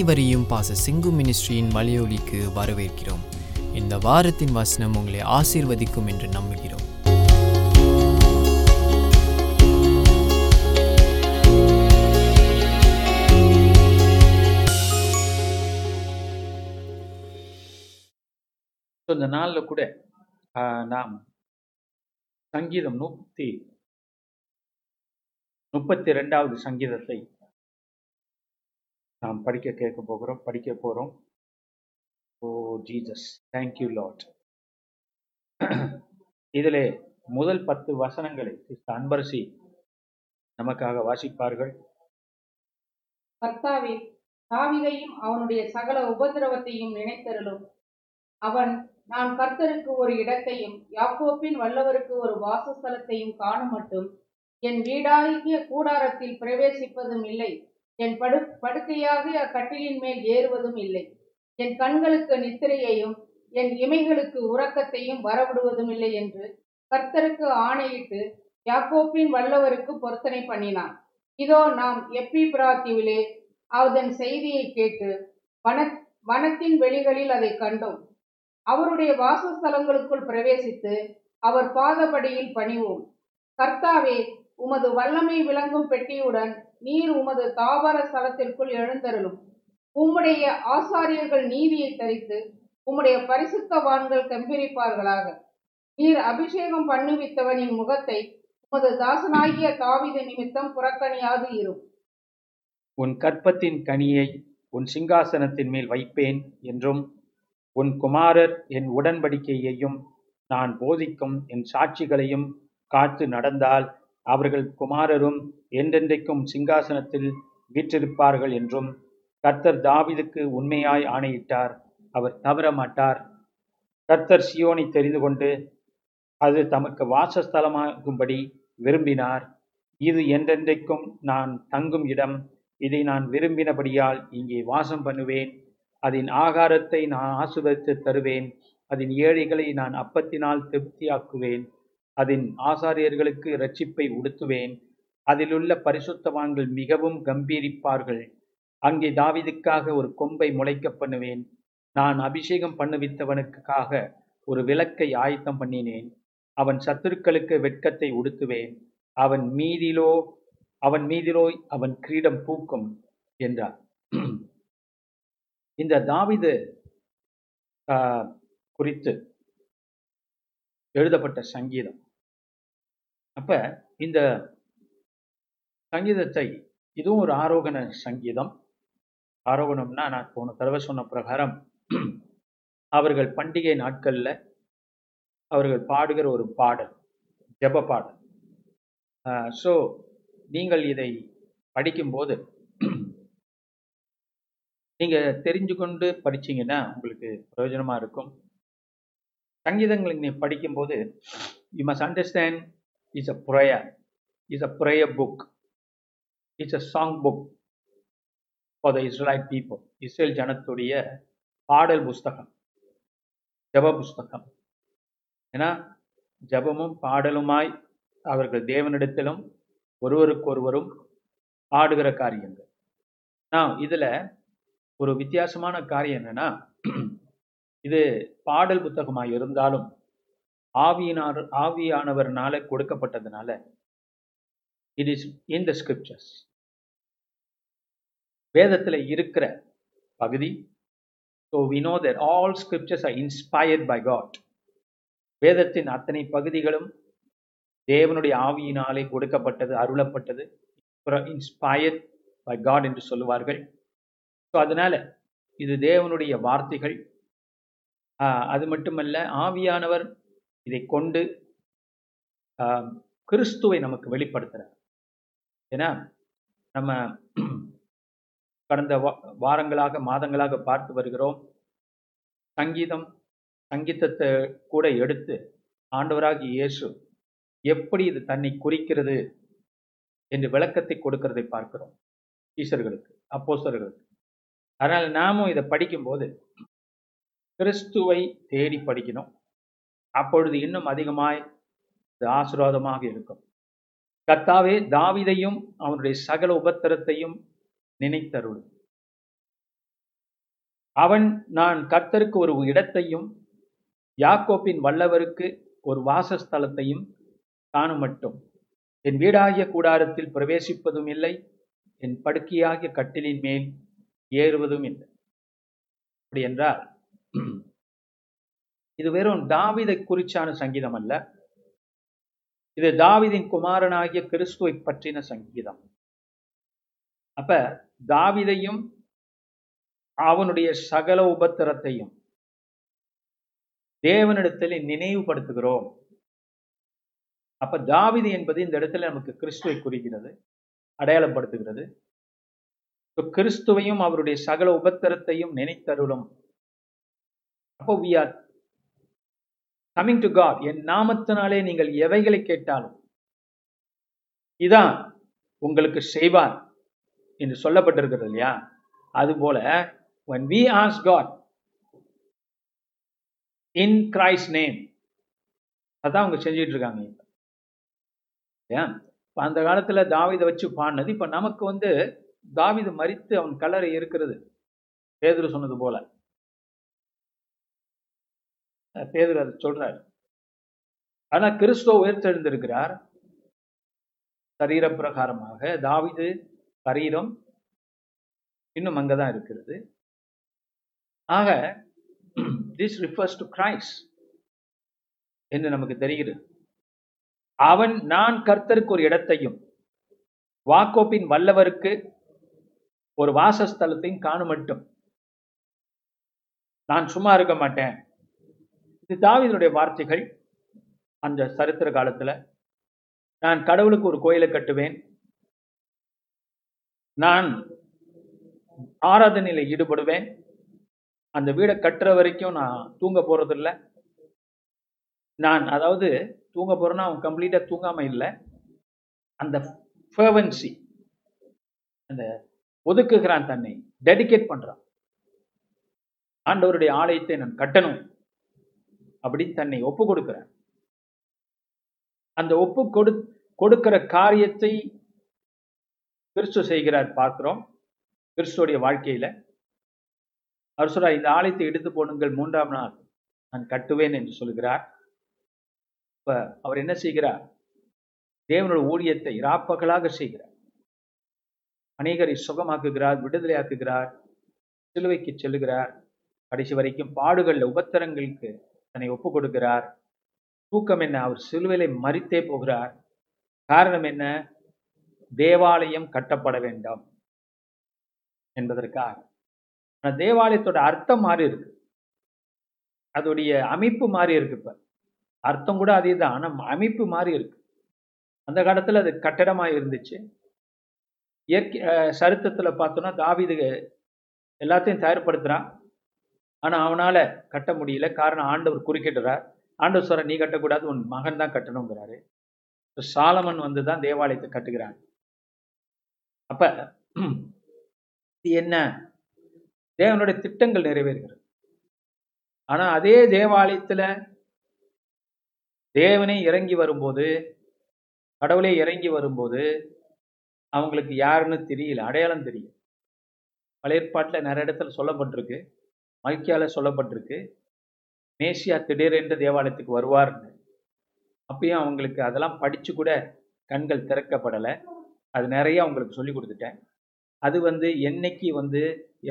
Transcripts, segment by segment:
அனைவரையும் பாச சிங்கு மினிஸ்ட்ரியின் மலையொலிக்கு வரவேற்கிறோம். இந்த வாரத்தின் வசனம் உங்களை ஆசீர்வதிக்கும் என்று நம்புகிறோம். இந்த நாளில் கூட நாம் சங்கீதம் நூற்றி முப்பத்தி ரெண்டாவது சங்கீதத்தை நாம் படிக்க கேட்க போகிறோம் படிக்க போகிறோம் ஓ ஜீசஸ் தேங்க்யூ லாட் இதிலே முதல் பத்து வசனங்களை அன்பரசி நமக்காக வாசிப்பார்கள். கர்த்தாவே தாவிதையும் அவனுடைய சகல உபதிரவத்தையும் நினைத்தருளும். அவன் நான் கர்த்தருக்கு ஒரு இடத்தையும் யாக்கோப்பின் வல்லவருக்கு ஒரு வாசஸ்தலத்தையும் காண மட்டும் என் வீடாகிய கூடாரத்தில் பிரவேசிப்பதும் இல்லை. என் படு படுக்கையாக அக்கட்டிலின் மேல் ஏறுவதும் இல்லை. என் கண்களுக்கு நித்திரையையும் என் இமைகளுக்கு உறக்கத்தையும் வரவிடுவதும் இல்லை என்று கர்த்தருக்கு ஆணையிட்டு யாக்கோப்பின் வல்லவருக்கு பொருத்தனை பண்ணினான். இதோ நாம் எப்பி பிராத்திவிலே அதன் செய்தியை கேட்டு வன வனத்தின் வெளிகளில் அதை கண்டோம். அவருடைய வாசஸ்தலங்களுக்குள் பிரவேசித்து அவர் பாதபடியில் பணிவோம். கர்த்தாவே உமது வல்லமை விளங்கும் பெட்டியுடன் நீர் உமது தாவர ஸ்தலத்திற்குள் எழுந்தருளும். உம்முடைய ஆசாரியர்கள் நீதியை தரித்து உம்முடைய பரிசுத்தவான்கள் கம்பீரிப்பார்களாக நீர் அபிஷேகம் பண்ணுவித்தவனின் முகத்தை உமது தாசனாகிய தாவித நிமித்தம் புறக்கணியாது இரும். உன் கற்பத்தின் கனியை உன் சிங்காசனத்தின் மேல் வைப்பேன் என்றும் உன் குமாரர் என் உடன்படிக்கையையும் நான் போதிக்கும் என் சாட்சிகளையும் காத்து நடந்தால் அவர்கள் குமாரரும் என்றென்றைக்கும் சிங்காசனத்தில் வீற்றிருப்பார்கள் என்றும் கர்த்தர் தாவிதுக்கு உண்மையாய் ஆணையிட்டார். அவர் தவற மாட்டார். கர்த்தர் சியோனை தெரிந்து கொண்டு அது தமக்கு வாசஸ்தலமாகும்படி விரும்பினார். இது என்றென்றைக்கும் நான் தங்கும் இடம். இதை நான் விரும்பினபடியால் இங்கே வாசம் பண்ணுவேன். அதன் ஆகாரத்தை நான் ஆசுவதித்து தருவேன். அதன் ஏழைகளை நான் அப்பத்தினால் திருப்தியாக்குவேன். அதன் ஆசாரியர்களுக்கு இரட்சிப்பை உடுத்துவேன். அதிலுள்ள பரிசுத்தவான்கள் மிகவும் கம்பீரிப்பார்கள். அங்கே தாவிதுக்காக ஒரு கொம்பை முளைக்க பண்ணுவேன். நான் அபிஷேகம் பண்ணுவித்தவனுக்காக ஒரு விளக்கை ஆயத்தம் பண்ணினேன். அவன் சத்துருக்களுக்கு வெட்கத்தை உடுத்துவேன். அவன் மீதிலோ அவன் மீதிலோ அவன் கிரீடம் பூக்கும் என்றார். இந்த தாவிது குறித்து எழுதப்பட்ட சங்கீதம். அப்ப இந்த சங்கீதத்தை இதுவும் ஒரு ஆரோகண சங்கீதம். ஆரோகணம்னா நான் போன தடவை சொன்ன பிரகாரம் அவர்கள் பண்டிகை நாட்கள்ல அவர்கள் பாடுகிற ஒரு பாடல் ஜெப பாடல். ஸோ நீங்கள் இதை படிக்கும்போது நீங்கள் தெரிஞ்சு கொண்டு படிச்சீங்கன்னா உங்களுக்கு பிரயோஜனமாக இருக்கும். சங்கீதங்களை நீ படிக்கும்போது you must understand is a prayer is a prayer book it's a song book for the Israel people Israel ஜனத்துடைய பாடல் புஸ்தகம். ஜப புஸ்தகம். ஏன்னா ஜபமும் பாடலுமாய் அவர்கள் தேவனிடத்திலும் ஒருவருக்கொருவரும் பாடுகிற காரியங்கள். நான் இதில் ஒரு வித்தியாசமான காரியம் என்னன்னா இது பாடல் புத்தகமாக இருந்தாலும் ஆவியினார் ஆவியானவர்னால கொடுக்கப்பட்டதுனால it is in the scriptures வேதத்தில் இருக்கிற பகுதி so we know that all scriptures are inspired by God வேதத்தின் அத்தனை பகுதிகளும் தேவனுடைய ஆவியினாலே கொடுக்கப்பட்டது அருளப்பட்டது இன்ஸ்பயர்ட் பை காட் என்று சொல்லுவார்கள். ஸோ அதனால இது தேவனுடைய வார்த்தைகள் அது மட்டுமல்ல ஆவியானவர் இதை கொண்டு கிறிஸ்துவை நமக்கு வெளிப்படுத்துகிறார் ஏன்னா நம்ம கடந்த வாரங்களாக மாதங்களாக பார்த்து வருகிறோம். சங்கீதம் சங்கீதத்தை கூட எடுத்து ஆண்டவராகி இயேசு எப்படி இது தன்னை குறிக்கிறது என்று விளக்கத்தை கொடுக்கிறதை பார்க்கிறோம். ஈஸ்வர்களுக்கு அப்போசர்களுக்கு அதனால் நாமும் இதை படிக்கும்போது கிறிஸ்துவை தேடி படிக்கணும். அப்பொழுது இன்னும் அதிகமாய் ஆசீர்வாதமாக இருக்கும். கத்தாவே தாவிதையும் அவனுடைய சகல உபத்திரத்தையும் நினைத்தருளும் அவன் நான் கர்த்தருக்கு ஒரு இடத்தையும் யாக்கோப்பின் வல்லவருக்கு ஒரு வாசஸ்தலத்தையும் காணும் மட்டும் என் வீடாகிய கூடாரத்தில் பிரவேசிப்பதும் இல்லை என் படுக்கையாகிய கட்டிலின் மேல் ஏறுவதும் இல்லை. அப்படி என்றால் இது வெறும் தாவிதை குறிச்சான சங்கீதம் அல்ல. இது தாவிதின் குமாரனாகிய கிறிஸ்துவை பற்றின சங்கீதம். அப்ப தாவிதையும் அவனுடைய சகல உபத்திரத்தையும் தேவனிடத்தில் நினைவுபடுத்துகிறோம். அப்ப தாவிது என்பது இந்த இடத்துல நமக்கு கிறிஸ்துவை குறிக்கிறது அடையாளப்படுத்துகிறது. கிறிஸ்துவையும் அவருடைய சகல உபத்திரத்தையும் நினைத்தருளும் அப்போ we are coming to God என் நாமத்தினாலே நீங்கள் எவைகளை கேட்டாலும் இதான் உங்களுக்கு செய்வார் என்று சொல்லப்பட்டிருக்கிறது இல்லையா? அதுபோல when we ask God in Christ's name அதான் அவங்க செஞ்சுட்டு இருக்காங்க ஏன் அந்த காலத்துல தாவிதை வச்சு பாடினது இப்ப நமக்கு வந்து தாவிது மறித்து அவன் கலரை இருக்கிறது. பேதர் சொன்னது போல. பேதர் அதை சொல்றாரு. ஆனா கிறிஸ்துவ உயர்த்தெழுந்திருக்கிறார். சரீர பிரகாரமாக தாவிது சரீரம் இன்னும் அங்கதான் இருக்கிறது. ஆக திஸ் ரிஃபர்ஸ் டு கிரைஸ்ட் என்று நமக்கு தெரிகிறது. அவன் நான் கர்த்தருக்கு ஒரு இடத்தையும் வாக்கோப்பின் வல்லவருக்கு ஒரு வாசஸ்தலத்தையும் காணும் மட்டும் நான் சும்மா இருக்க மாட்டேன். இது தாவிதனுடைய வார்த்தைகள். அந்த சரித்திர காலத்துல நான் கடவுளுக்கு ஒரு கோயிலை கட்டுவேன். நான் ஆராதனையில ஈடுபடுவேன். அந்த வீடை கட்டுற வரைக்கும் நான் தூங்க போறதில்ல. நான் அதாவது தூங்க போறேன்னா அவன் கம்ப்ளீட்டா தூங்காம இல்லை. அந்த ஃபேவன்சி அந்த ஒதுக்குகிறான் தன்னை டெடிகேட் பண்றான். ஆண்டவருடைய ஆலயத்தை நான் கட்டணும். அப்படின்னு தன்னை ஒப்பு கொடுக்கிறார். அந்த ஒப்பு கொடு கொடுக்கிற காரியத்தை கிறிஸ்து செய்கிறார் பார்க்கிறோம் கிறிஸ்துடைய வாழ்க்கையில. அவர் சொல்றார் இந்த ஆலயத்தை எடுத்து போனுங்கள் மூன்றாம் நாள் நான் கட்டுவேன் என்று சொல்கிறார். இப்ப அவர் என்ன செய்கிறார்? தேவனோட ஊழியத்தை ராப்பகலாக செய்கிறார். அநேகரை சுகமாக்குகிறார் விடுதலையாக்குகிறார் சிலுவைக்கு செல்லுகிறார். கடைசி வரைக்கும் பாடுகளில் உபத்திரங்களுக்கு தன்னை ஒப்பு கொடுக்கிறார் தூக்கம் என்ன? அவர் சிலுவையில மறித்தே போகிறார். காரணம் என்ன? தேவாலயம் கட்டப்பட வேண்டாம் என்பதற்காக. ஆனால் தேவாலயத்தோட அர்த்தம் மாறி இருக்கு. அதோடைய அமைப்பு மாறி இருக்கு இப்ப. அர்த்தம் கூட அதே தான் ஆனால் அமைப்பு மாறி இருக்கு. அந்த காலத்தில் அது கட்டடமாக இருந்துச்சு. இயற்கை சரித்திரத்தில் பார்த்தோம்னா தாவிது எல்லாத்தையும் தயார்படுத்துகிறான் ஆனால் அவனால் கட்ட முடியல. காரணம் ஆண்டவர் குறுக்கிடுறார். ஆண்டவர் சொல்ற நீ கட்டக்கூடாது உன் மகன் தான் கட்டணுங்கிறாரு சாலமன் வந்து தான் தேவாலயத்தை கட்டுகிறான். அப்ப இது என்ன? தேவனுடைய திட்டங்கள் நிறைவேறுகிறது. ஆனா அதே தேவாலயத்துல தேவனே இறங்கி வரும்போது கடவுளே இறங்கி வரும்போது அவங்களுக்கு யாருன்னு தெரியல. அடையாளம் தெரியும். பழைய ஏற்பாட்டில் நிறைய இடத்துல சொல்லப்பட்டிருக்கு. மல்கியால சொல்லப்பட்டிருக்கு. மேசியா திடீரென்று தேவாலயத்துக்கு வருவார்னு. அப்பயும் அவங்களுக்கு அதெல்லாம் படித்து கூட கண்கள் திறக்கப்படலை. அது நிறைய அவங்களுக்கு சொல்லி கொடுத்துட்டேன். அது வந்து என்னைக்கு வந்து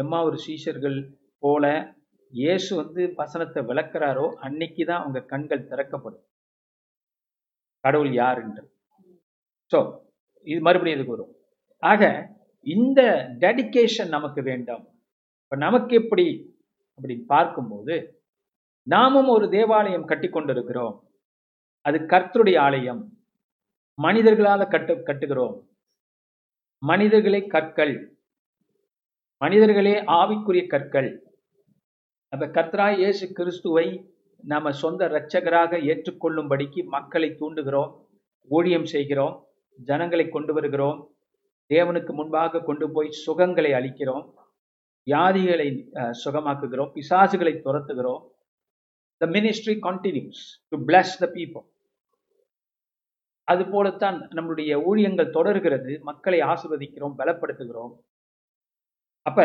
எம்மா ஒரு சீஷர்கள் போல இயேசு வந்து வசனத்தை விளக்குறாரோ அன்னைக்கு தான் அவங்க கண்கள் திறக்கப்படும். கடவுள் யாருன்ற ஸோ இது மறுபடியும் இதுக்கு வரும். ஆக இந்த டெடிக்கேஷன் நமக்கு வேண்டாம். இப்போ நமக்கு எப்படி அப்படின்னு பார்க்கும்போது நாமும் ஒரு தேவாலயம் கட்டி கொண்டிருக்கிறோம் அது கர்த்தருடைய ஆலயம். மனிதர்களால் கட்டு கட்டுகிறோம். மனிதர்களே கற்கள். மனிதர்களே ஆவிக்குரிய கற்கள். அந்த கர்த்தராய் இயேசு கிறிஸ்துவை நாம சொந்த இரட்சகராக ஏற்றுக்கொள்ளும்படிக்கு மக்களை தூண்டுகிறோம் ஊழியம் செய்கிறோம் ஜனங்களை கொண்டு வருகிறோம் தேவனுக்கு முன்பாக கொண்டு போய் சுகங்களை அளிக்கிறோம். வியாதிகளை சுகமாக்குகிறோம் பிசாசுகளை துரத்துகிறோம். The ministry continues to bless the people அது போலத்தான் நம்மளுடைய ஊழியங்கள் தொடர்கிறது மக்களை ஆசிர்வதிக்கிறோம் பலப்படுத்துகிறோம். அப்ப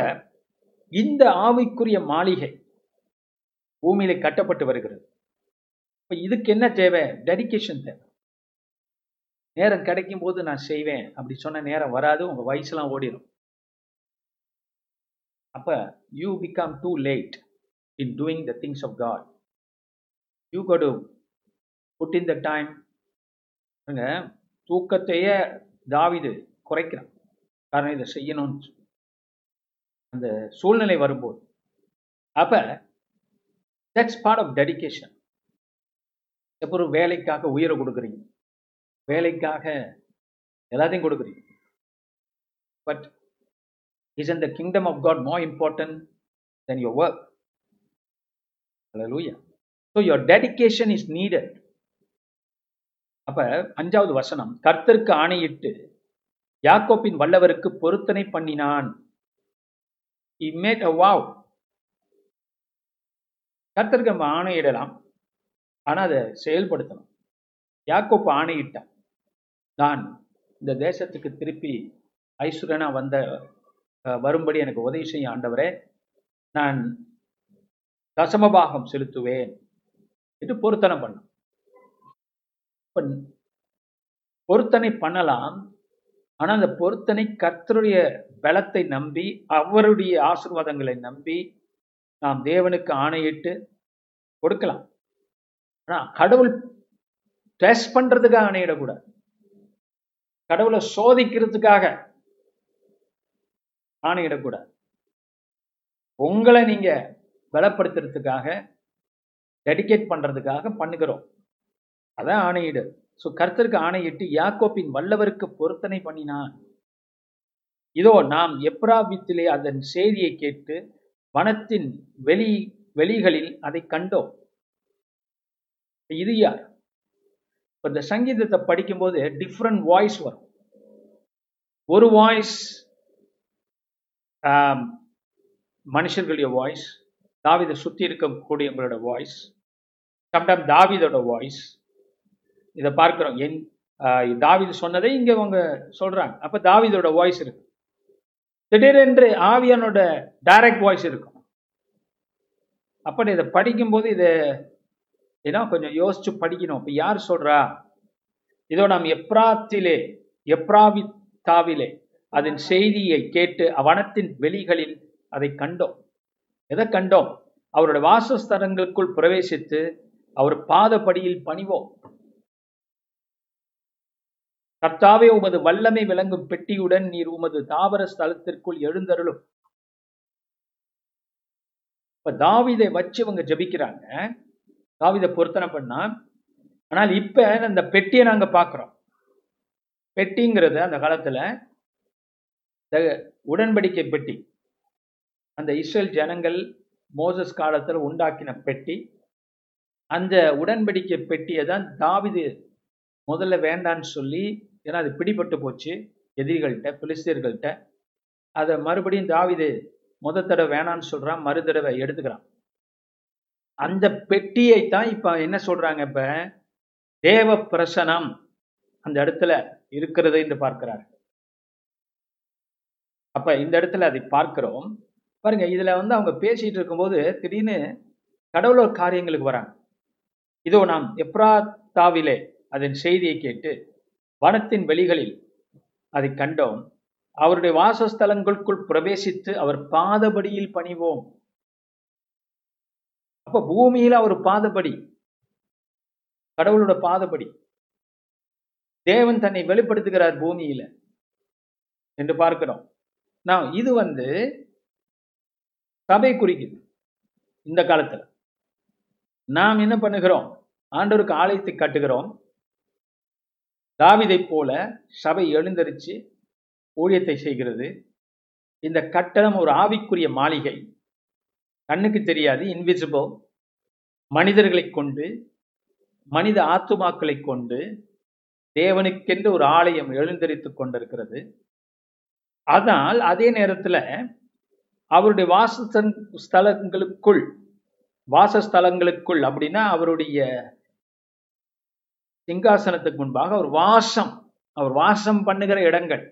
இந்த ஆவிக்குரிய மாளிகை பூமியில கட்டப்பட்டு வருகிறது. இப்போ இதுக்கு என்ன தேவை? டெடிகேஷன் தேவை. நேரம் கிடைக்கும் போது நான் செய்வேன் அப்படி சொன்ன நேரம் வராது உங்க வயசுலாம் ஓடிடும் அப்போ you become too late in doing the things of God you could put in the time தூக்கத்தையே தாவிது குறைக்கிறான். காரணம் இதை செய்யணும்னு. அந்த சூழ்நிலை வரும்போது. அப்போ தட்ஸ் பார்ட் ஆஃப் டெடிகேஷன் எப்போ ஒரு வேலைக்காக உயிரை கொடுக்குறீங்க? வேலைக்காக எல்லாத்தையும் கொடுக்குறீங்க. But is in the kingdom of God more important than your work Hallelujah. So your dedication is needed. அப்ப அஞ்சாவது வசனம் கர்த்தருக்கு ஆணையிட்டு யாக்கோப்பின் வல்லவருக்கு பொருத்தனை பண்ணினான் He made a vow. கர்த்தருக்கு நம்ம ஆணையிடலாம் ஆனால் அதை செயல்படுத்தணும் யாக்கோப்பு ஆணையிட்டான் நான் இந்த தேசத்துக்கு திருப்பி ஐஸ்வரனா வந்த வரும்படி எனக்கு உதவி செய்ய ஆண்டவரே நான் தசமபாகம் செலுத்துவேன். என்று பொருத்தனை பண்ணும். பொருத்தனை பண்ணலாம் ஆனா அந்த பொருத்தனை கர்த்தருடைய பலத்தை நம்பி அவருடைய ஆசீர்வாதங்களை நம்பி நாம் தேவனுக்கு ஆணையிட்டு கொடுக்கலாம். ஆனா கடவுள் டெஸ்ட் பண்ணுறதுக்காக ஆணையிடக்கூடாது. கடவுளை சோதிக்கிறதுக்காக ஆணையிடக்கூடாது. உங்களை நீங்க பலப்படுத்துறதுக்காக டெடிகேட் பண்றதுக்காக பண்ணுகிறோம். அதான் ஆணையிடு. ஸோ கர்த்தருக்கு ஆணையிட்டு யாக்கோப்பின் வல்லவருக்கு பொருத்தனை பண்ணினான் இதோ நாம் எப்ராபித்திலே அதன் செய்தியை கேட்டு வனத்தின் வெளி வெளிகளில் அதை கண்டோம். இது யார்? இப்போ இந்த சங்கீதத்தை படிக்கும்போது டிஃப்ரெண்ட் வாய்ஸ் வரும். ஒரு வாய்ஸ் மனுஷர்களுடைய வாய்ஸ் தாவிதை சுற்றி இருக்கக்கூடியவங்களோட வாய்ஸ் சம்டைம் தாவிதோட வாய்ஸ் இதை பார்க்குறோம். என் தாவிது சொன்னதை இங்கே அவங்க சொல்கிறாங்க அப்போ தாவீதோட வாய்ஸ் இருக்கு. திடீரென்று ஆவியானோட டைரக்ட் வாய்ஸ் இருக்கும். அப்போ இதை படிக்கும்போது இதை ஏன்னா கொஞ்சம் யோசிச்சு படிக்கணும். இப்போ யார் சொல்கிறா இதோ நாம் எப்ராத்திலே எப்ராவித்தாவிலே அதன் செய்தியை கேட்டு அவனத்தின் வெளிகளில் அதை கண்டோம். எதை கண்டோம்? அவருடைய வாசஸ்தலங்களுக்குள் பிரவேசித்து அவர் பாதப்படியில் பணிவோம். கர்த்தாவே உமது வல்லமை விளங்கும் பெட்டியுடன் நீர் உமது தாவர ஸ்தலத்திற்குள் எழுந்தருளும். இப்ப தாவிதை வச்சு இவங்க ஜபிக்கிறாங்க. தாவிதை பொருத்தனை பண்ணா ஆனால் இப்ப அந்த பெட்டியை நாங்க பார்க்கிறோம். பெட்டிங்கிறது அந்த காலத்துல உடன்படிக்கை பெட்டி. அந்த இஸ்ரேல் ஜனங்கள் மோசஸ் காலத்தில் உண்டாக்கின பெட்டி. அந்த உடன்படிக்கை பெட்டியை தான் தாவிது முதல்ல வேண்டான்னு சொல்லி ஏன்னா அது பிடிபட்டு போச்சு எதிரிகள்கிட்ட பிலிஸ்தீர்கள்ட்ட அதை மறுபடியும் தாவிது முத தடவை வேணான்னு சொல்கிறான் மறு தடவை எடுத்துக்கிறான். அந்த பெட்டியை தான் இப்போ என்ன சொல்கிறாங்க இப்போ? தேவ பிரசனம் அந்த இடத்துல இருக்கிறதை என்று பார்க்கிறார் அப்ப இந்த இடத்துல அதை பார்க்கிறோம். பாருங்க இதுல வந்து அவங்க பேசிட்டு இருக்கும்போது திடீர்னு கடவுளோர் காரியங்களுக்கு வராங்க. இதோ நாம் எப்ராத்தாவிலே அதன் செய்தியை கேட்டு வனத்தின் வெளிகளில் அதை கண்டோம். அவருடைய வாசஸ்தலங்களுக்குள் பிரவேசித்து அவர் பாதபடியில் பணிவோம். அப்ப பூமியில அவர் பாதபடி கடவுளோட பாதபடி தேவன் தன்னை வெளிப்படுத்துகிறார் பூமியில என்று பார்க்கிறோம். நான் இது வந்து சபை குறிக்குது இந்த காலத்தில். நாம் என்ன பண்ணுகிறோம்? ஆண்டவருக்கு ஆலயத்தை கட்டுகிறோம். தாவிதை போல சபை எழுந்தரிச்சு ஊழியத்தை செய்கிறது. இந்த கட்டடம் ஒரு ஆவிக்குரிய மாளிகை. கண்ணுக்கு தெரியாது இன்விசிபிள் மனிதர்களை கொண்டு மனித ஆத்துமாக்களை கொண்டு தேவனுக்கென்று ஒரு ஆலயம் எழுந்தரித்து கொண்டிருக்கிறது. ஆனால் அதே நேரத்துல அவருடைய வாச ஸ்தலங்களுக்குள் வாசஸ்தலங்களுக்குள் அப்படின்னா அவருடைய சிங்காசனத்துக்கு முன்பாக அவர் வாசம் அவர் வாசம் பண்ணுகிற இடங்கள்.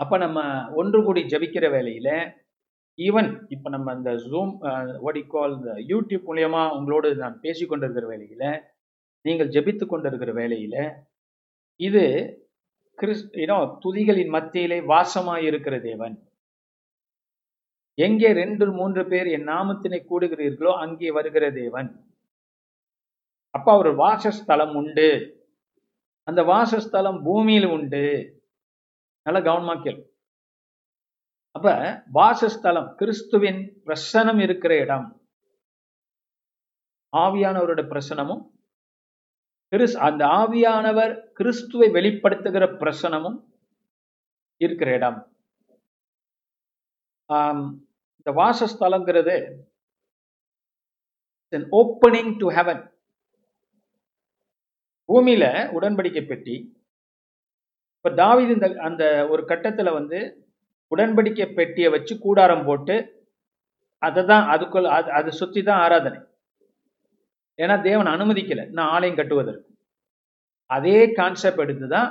அப்ப நம்ம ஒன்று கூடி ஜெபிக்கிற வேலையில ஈவன் இப்ப நம்ம இந்த ஜூம் கால் இந்த யூடியூப் மூலியமா உங்களோடு நான் பேசி கொண்டிருக்கிற வேலையில நீங்கள் ஜெபித்து கொண்டிருக்கிற வேலையில இது கிறிஸ் ஏன்னோ துதிகளின் மத்தியிலே வாசமாய் இருக்கிற தேவன். எங்கே ரெண்டு மூன்று பேர் என் நாமத்தினை கூடுகிறீர்களோ அங்கே வருகிற தேவன். அப்ப அவர் வாசஸ்தலம் உண்டு. அந்த வாசஸ்தலம் பூமியில் உண்டு. நல்ல கவனமா கேள். அப்ப வாசஸ்தலம் கிறிஸ்துவின் பிரசனம் இருக்கிற இடம். ஆவியானவரோட பிரசனமும் கிறிஸ் அந்த ஆவியானவர் கிறிஸ்துவை வெளிப்படுத்துகிற பிரசனமும் இருக்கிற இடம். இந்த வாசஸ்தலங்கிறது ஓப்பனிங் டு ஹெவன் பூமியில உடன்படிக்கை பெட்டி. இப்ப தாவீது இந்த அந்த ஒரு கட்டத்துல வந்து உடன்படிக்கை பெட்டியை வச்சு கூடாரம் போட்டு அதை தான் அதுக்குள்ள அது அதை சுற்றி தான் ஆராதனை. ஏன்னா தேவன் அனுமதிக்கல. நான் ஆலயம் கட்டுவதற்கு. அதே கான்செப்ட் எடுத்து தான்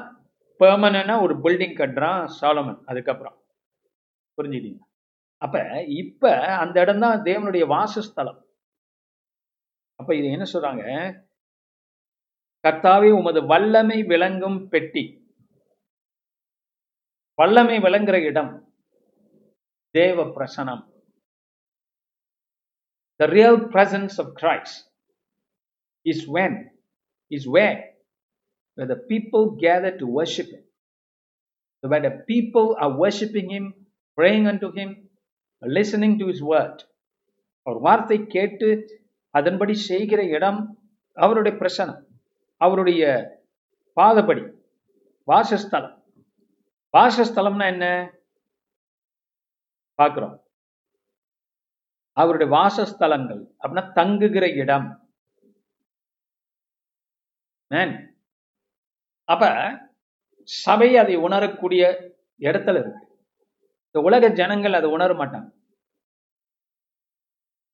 பெர்மனண்டா ஒரு பில்டிங் கட்டுறான் சாலமன். அதுக்கப்புறம். புரிஞ்சுக்கிட்டீங்க அப்ப இப்ப அந்த இடம் தான் தேவனுடைய வாசஸ்தலம். அப்ப இது என்ன சொல்றாங்க? கர்த்தாவே உமது வல்லமை விளங்கும் பெட்டி. வல்லமை விளங்குற இடம். தேவ பிரசனம். The real presence of Christ is when is where where the people gather to worship him so where the people are worshiping him praying unto him listening to his word அவர் வார்த்தை கேட்டு அதன்படி செய்கிற இடம் அவருடைய பிரசனம் அவருடைய பாதப்படி வாசஸ்தலம் வாசஸ்தலம்னா என்ன பார்க்குறோம் அவருடைய வாசஸ்தலங்கள் அப்படின்னா தங்குகிற இடம் அப்ப சபை அதை உணரக்கூடிய இடத்துல இருக்கு. இந்த உலக ஜனங்கள் அதை உணர மாட்டாங்க.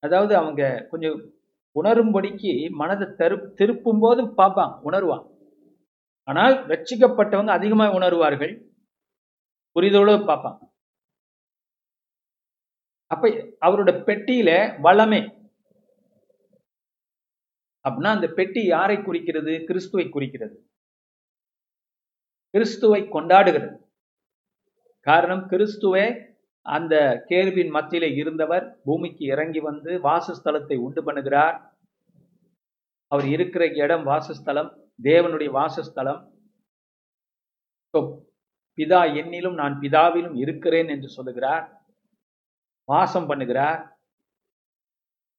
அதாவது அவங்க கொஞ்சம் உணரும்படிக்கு மனதை தரு திருப்பும் போது பார்ப்பான் உணர்வான் ஆனால் ரட்சிக்கப்பட்டவங்க அதிகமாக உணர்வார்கள் புரிதோடு பார்ப்பாங்க. அப்ப அவரோட பெட்டியில வளமே அப்படின்னா அந்த பெட்டி யாரை குறிக்கிறது? கிறிஸ்துவை குறிக்கிறது. கிறிஸ்துவை கொண்டாடுகிறது. காரணம் கிறிஸ்துவே அந்த கேள்வியின் மத்தியில இருந்தவர் பூமிக்கு இறங்கி வந்து வாசஸ்தலத்தை உண்டு பண்ணுகிறார். அவர் இருக்கிற இடம் வாசஸ்தலம் தேவனுடைய வாசஸ்தலம். பிதா என்னிலும் நான் பிதாவிலும் இருக்கிறேன் என்று சொல்லுகிறார். வாசம் பண்ணுகிறார்.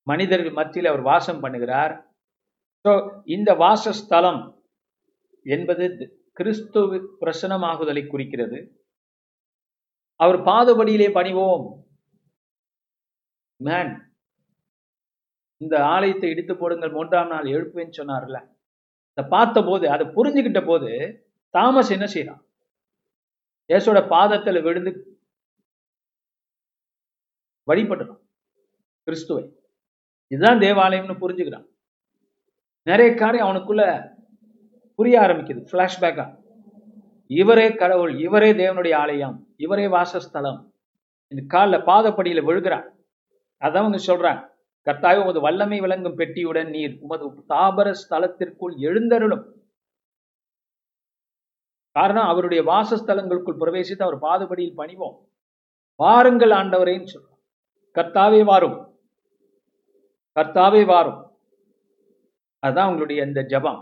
மனிதர்கள் மத்தியில் அவர் வாசம் பண்ணுகிறார். ஸோ இந்த வாசஸ்தலம் என்பது கிறிஸ்து பிரசனமாகுதலை குறிக்கிறது. அவர் பாதுபடியிலே பணிவோம். மேன் இந்த ஆலயத்தை இடித்து போடுங்கள் மூன்றாம் நாள் எழுப்புவேன்னு சொன்னார்ல. அதை பார்த்த போது அதை புரிஞ்சுக்கிட்ட போது தாமஸ் என்ன செய்யறான் இயேசோட பாதத்துல விழுந்து வழிபட்டுறான் கிறிஸ்துவை. இதுதான் தேவாலயம்னு புரிஞ்சுக்கிறான். நிறைய காரியம் அவனுக்குள்ள புரிய ஆரம்பிக்குது. ஃப்ளாஷ்பேக்கா இவரே கடவுள் இவரே தேவனுடைய ஆலயம் இவரே வாசஸ்தலம். இந்த காலில் பாதப்படியில விழுகிறான் அதான் அவங்க சொல்றாங்க. கர்த்தாவே உமது வல்லமை விளங்கும் பெட்டியுடன் நீர் உமது தாபர ஸ்தலத்திற்குள் எழுந்தருளும். காரணம் அவருடைய வாசஸ்தலங்களுக்குள் பிரவேசித்து அவர் பாதபடியில் பணிவோம். வாருங்கள் ஆண்டவரேன்னு சொல்றோம் கர்த்தாவே வாரும். கர்த்தாவே வாரும். அதுதான் உங்களுடைய இந்த ஜபம்.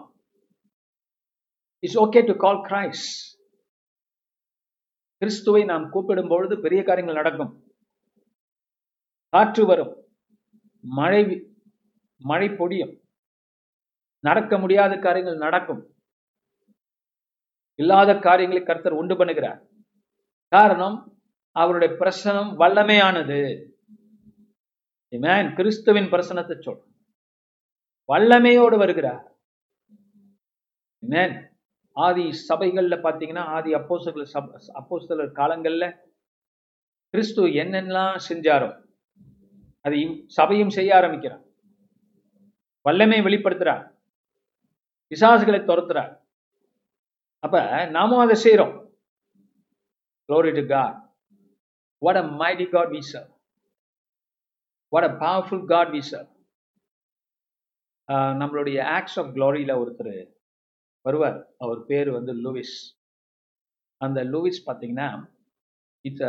It's okay to call Christ கிறிஸ்துவை நாம் கூப்பிடும் பொழுது பெரிய காரியங்கள் நடக்கும். காற்று வரும். மழை மழை பொடியும். நடக்க முடியாத காரியங்கள் நடக்கும். இல்லாத காரியங்களை கர்த்தர் உண்டு பண்ணுகிறார். காரணம் அவருடைய பிரசனம் வல்லமையானது. கிறிஸ்துவின் பிரசனத்தை சொல். வல்லமையோடு வருகிறார் ஆதி சபைகள்ல பாத்தீங்கன்னா ஆதி அப்போஸ்தலர் சப அப்போஸ்தலர் காலங்கள்ல கிறிஸ்து என்னென்னலாம் செஞ்சாரோ அது சபையும் செய்ய ஆரம்பிக்கிறார் வல்லமை வெளிப்படுத்துறார் விசாசுகளை துரத்துறார் அப்ப நாமும் அதை செய்யறோம் Glory to God. What a mighty God we serve. What a powerful God we serve. ஆஹ் நம்மளுடைய ஆக்ட்ஸ் ஆஃப் க்ளோரியில் ஒருத்தர் வருவார். அவர் பேர் வந்து லூவிஸ் அந்த லூவிஸ் பார்த்தீங்கன்னா இட்ஸ்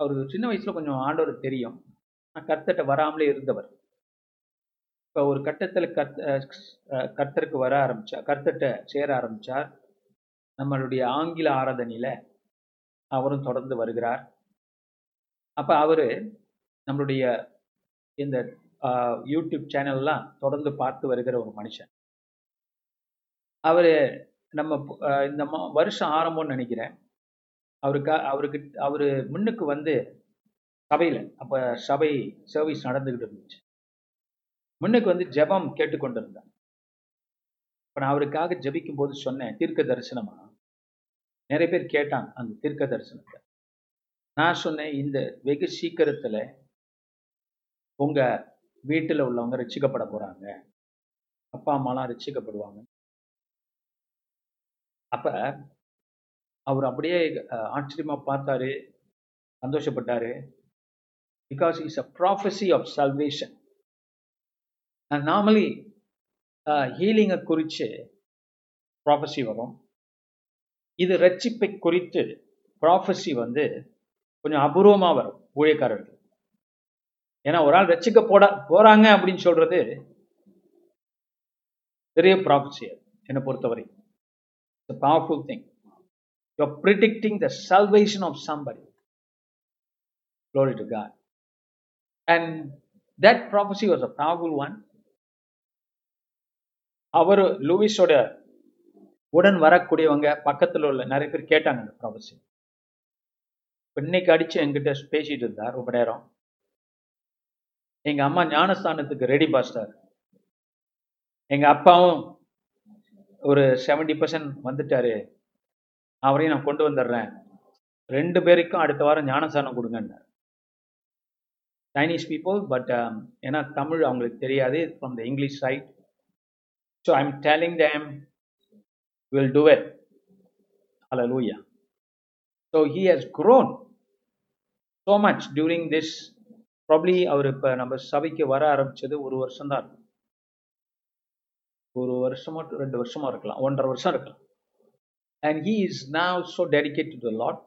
அவர் சின்ன வயசில் கொஞ்சம் ஆண்டவர் தெரியும். கர்த்தட்ட வராமலே இருந்தவர். இப்போ ஒரு கட்டத்தில் கர்த்த கர்த்தருக்கு வர ஆரம்பித்தார் கர்த்தட்ட சேர ஆரம்பிச்சார். நம்மளுடைய ஆங்கில ஆராதனையில் அவரும் தொடர்ந்து வருகிறார். அப்போ அவர் நம்மளுடைய இந்த யூடியூப் சேனல்லாம் தொடர்ந்து பார்த்து வருகிற ஒரு மனுஷன். அவர் நம்ம இந்த மா- வருஷம் ஆரம்பம்னு நினைக்கிறேன். அவருக்கு அவருக்கு அவர் முன்னுக்கு வந்து சபையில் அப்போ சபை சர்வீஸ் நடந்துக்கிட்டு இருந்துச்சு. முன்னுக்கு வந்து ஜெபம் கேட்டுக்கொண்டிருந்தேன் இப்போ நான் அவருக்காக ஜபிக்கும் போது சொன்னேன் தீர்க்க தரிசனமா? நிறைய பேர் கேட்டாங்க அந்த தீர்க்க தரிசனத்தை. நான் சொன்னேன் இந்த வெகு சீக்கிரத்தில் உங்க வீட்டில் உள்ளவங்க ரசிக்கப்பட போறாங்க. அப்பா அம்மாலாம் ரட்சிக்கப்படுவாங்க அப்ப அவர் அப்படியே ஆச்சரியமாக ஆச்சரியமா பார்த்தாரு. சந்தோஷப்பட்டாரு. Because is a prophecy of salvation normally ஹீலிங்கை குறித்து ப்ராஃபஸி வரும். இது ரட்சிப்பை குறித்து ப்ராஃபஸி வந்து கொஞ்சம் அபூர்வமா வரும் ஊழியக்காரர்கள் ஏன்னா ஒரு ஆள் ரட்சிக்க போட போறாங்க அப்படின்னு சொல்றது பெரிய ப்ராஃபஸி என்னை பொறுத்தவரை powerful thing you are predicting the salvation of somebody Glory to God. And that prophecy was a powerful one. அவர் லூவிஸோட உடன் வரக்கூடியவங்க பக்கத்தில் உள்ள நிறைய பேர் கேட்டாங்க அந்த ப்ராபசி இன்னைக்கு அடிச்சு என்கிட்ட பேசிட்டு இருந்தார் ரொம்ப நேரம். எங்க அம்மா ஞானஸ்தானத்துக்கு ரெடி பாஸ்டர் எங்க அப்பாவும் ஒரு 70% பர்சன்ட் வந்துட்டாரு. அவரையும் நான் கொண்டு வந்துடுறேன். ரெண்டு பேருக்கும் அடுத்த வாரம் ஞானஸ்தானம் கொடுங்கன்னு. சைனீஸ் பீப்புள் பட் ஏன்னா தமிழ் அவங்களுக்கு தெரியாது from the English side so I I'm telling them will do it hallelujah so he has grown so much during this probably அவர் இப்போ நம்ம சபைக்கு வர ஆரம்பிச்சது ஒரு வருஷம் தான் இருக்கும். ஒரு வருஷமோ ரெண்டு வருஷமா இருக்கலாம். ஒன்றரை வருஷம் இருக்கலாம். And he is now so dedicate to the Lord.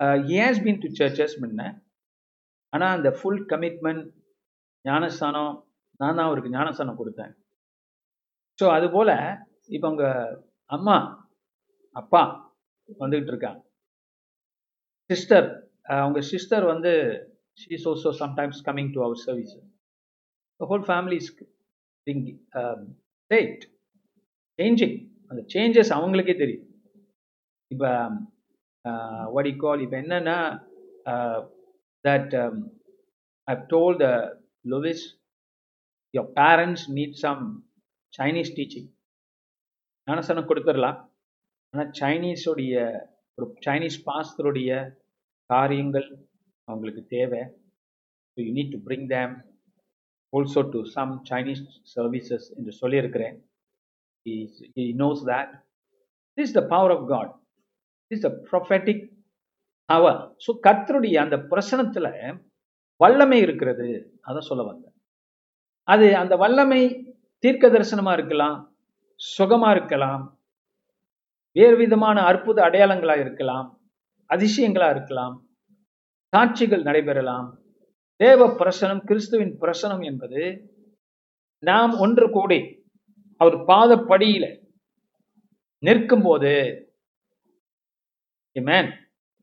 Uh, he has been to முன்ன. ஆனால் அந்த ஃபுல் கமிட்மெண்ட் ஞானஸ்தானம் நான் தான் அவருக்கு ஞானஸ்தானம் கொடுத்தேன். ஸோ அதுபோல் இப்போ அவங்க அம்மா அப்பா வந்துக்கிட்டு இருக்காங்க. சிஸ்டர் அவங்க சிஸ்டர் வந்து she is also sometimes coming to our service whole family is sad changing அந்த சேஞ்சஸ் அவங்களுக்கே தெரியும். இப்போ வடி கால் இப்போ என்னன்னா that I told the Louis your parents need some Chinese teaching ஞானசனம் கொடுத்துடலாம். ஆனால் சைனீஸோடைய ஒரு சைனீஸ் பாஸ்தருடைய காரியங்கள் அவங்களுக்கு தேவை. So you need to bring them also to some Chinese services என்று சொல்லியிருக்கிறேன். Knows knows this the power of God this the this power so கத்தருடைய அந்த பிரசனத்தில் வல்லமை இருக்கிறது. அதை சொல்ல வந்தேன். அது அந்த வல்லமை தீர்க்க தரிசனமாக இருக்கலாம் சுகமாக இருக்கலாம் வேறு விதமான அற்புத அடையாளங்களாக இருக்கலாம் அதிசயங்களாக இருக்கலாம் சாட்சிகள் நடைபெறலாம். தேவ பிரசனம் கிறிஸ்துவின் பிரசனம் என்பது நாம் ஒன்று கூடி அவர் பாதப்படியில நிற்கும் போது மேன்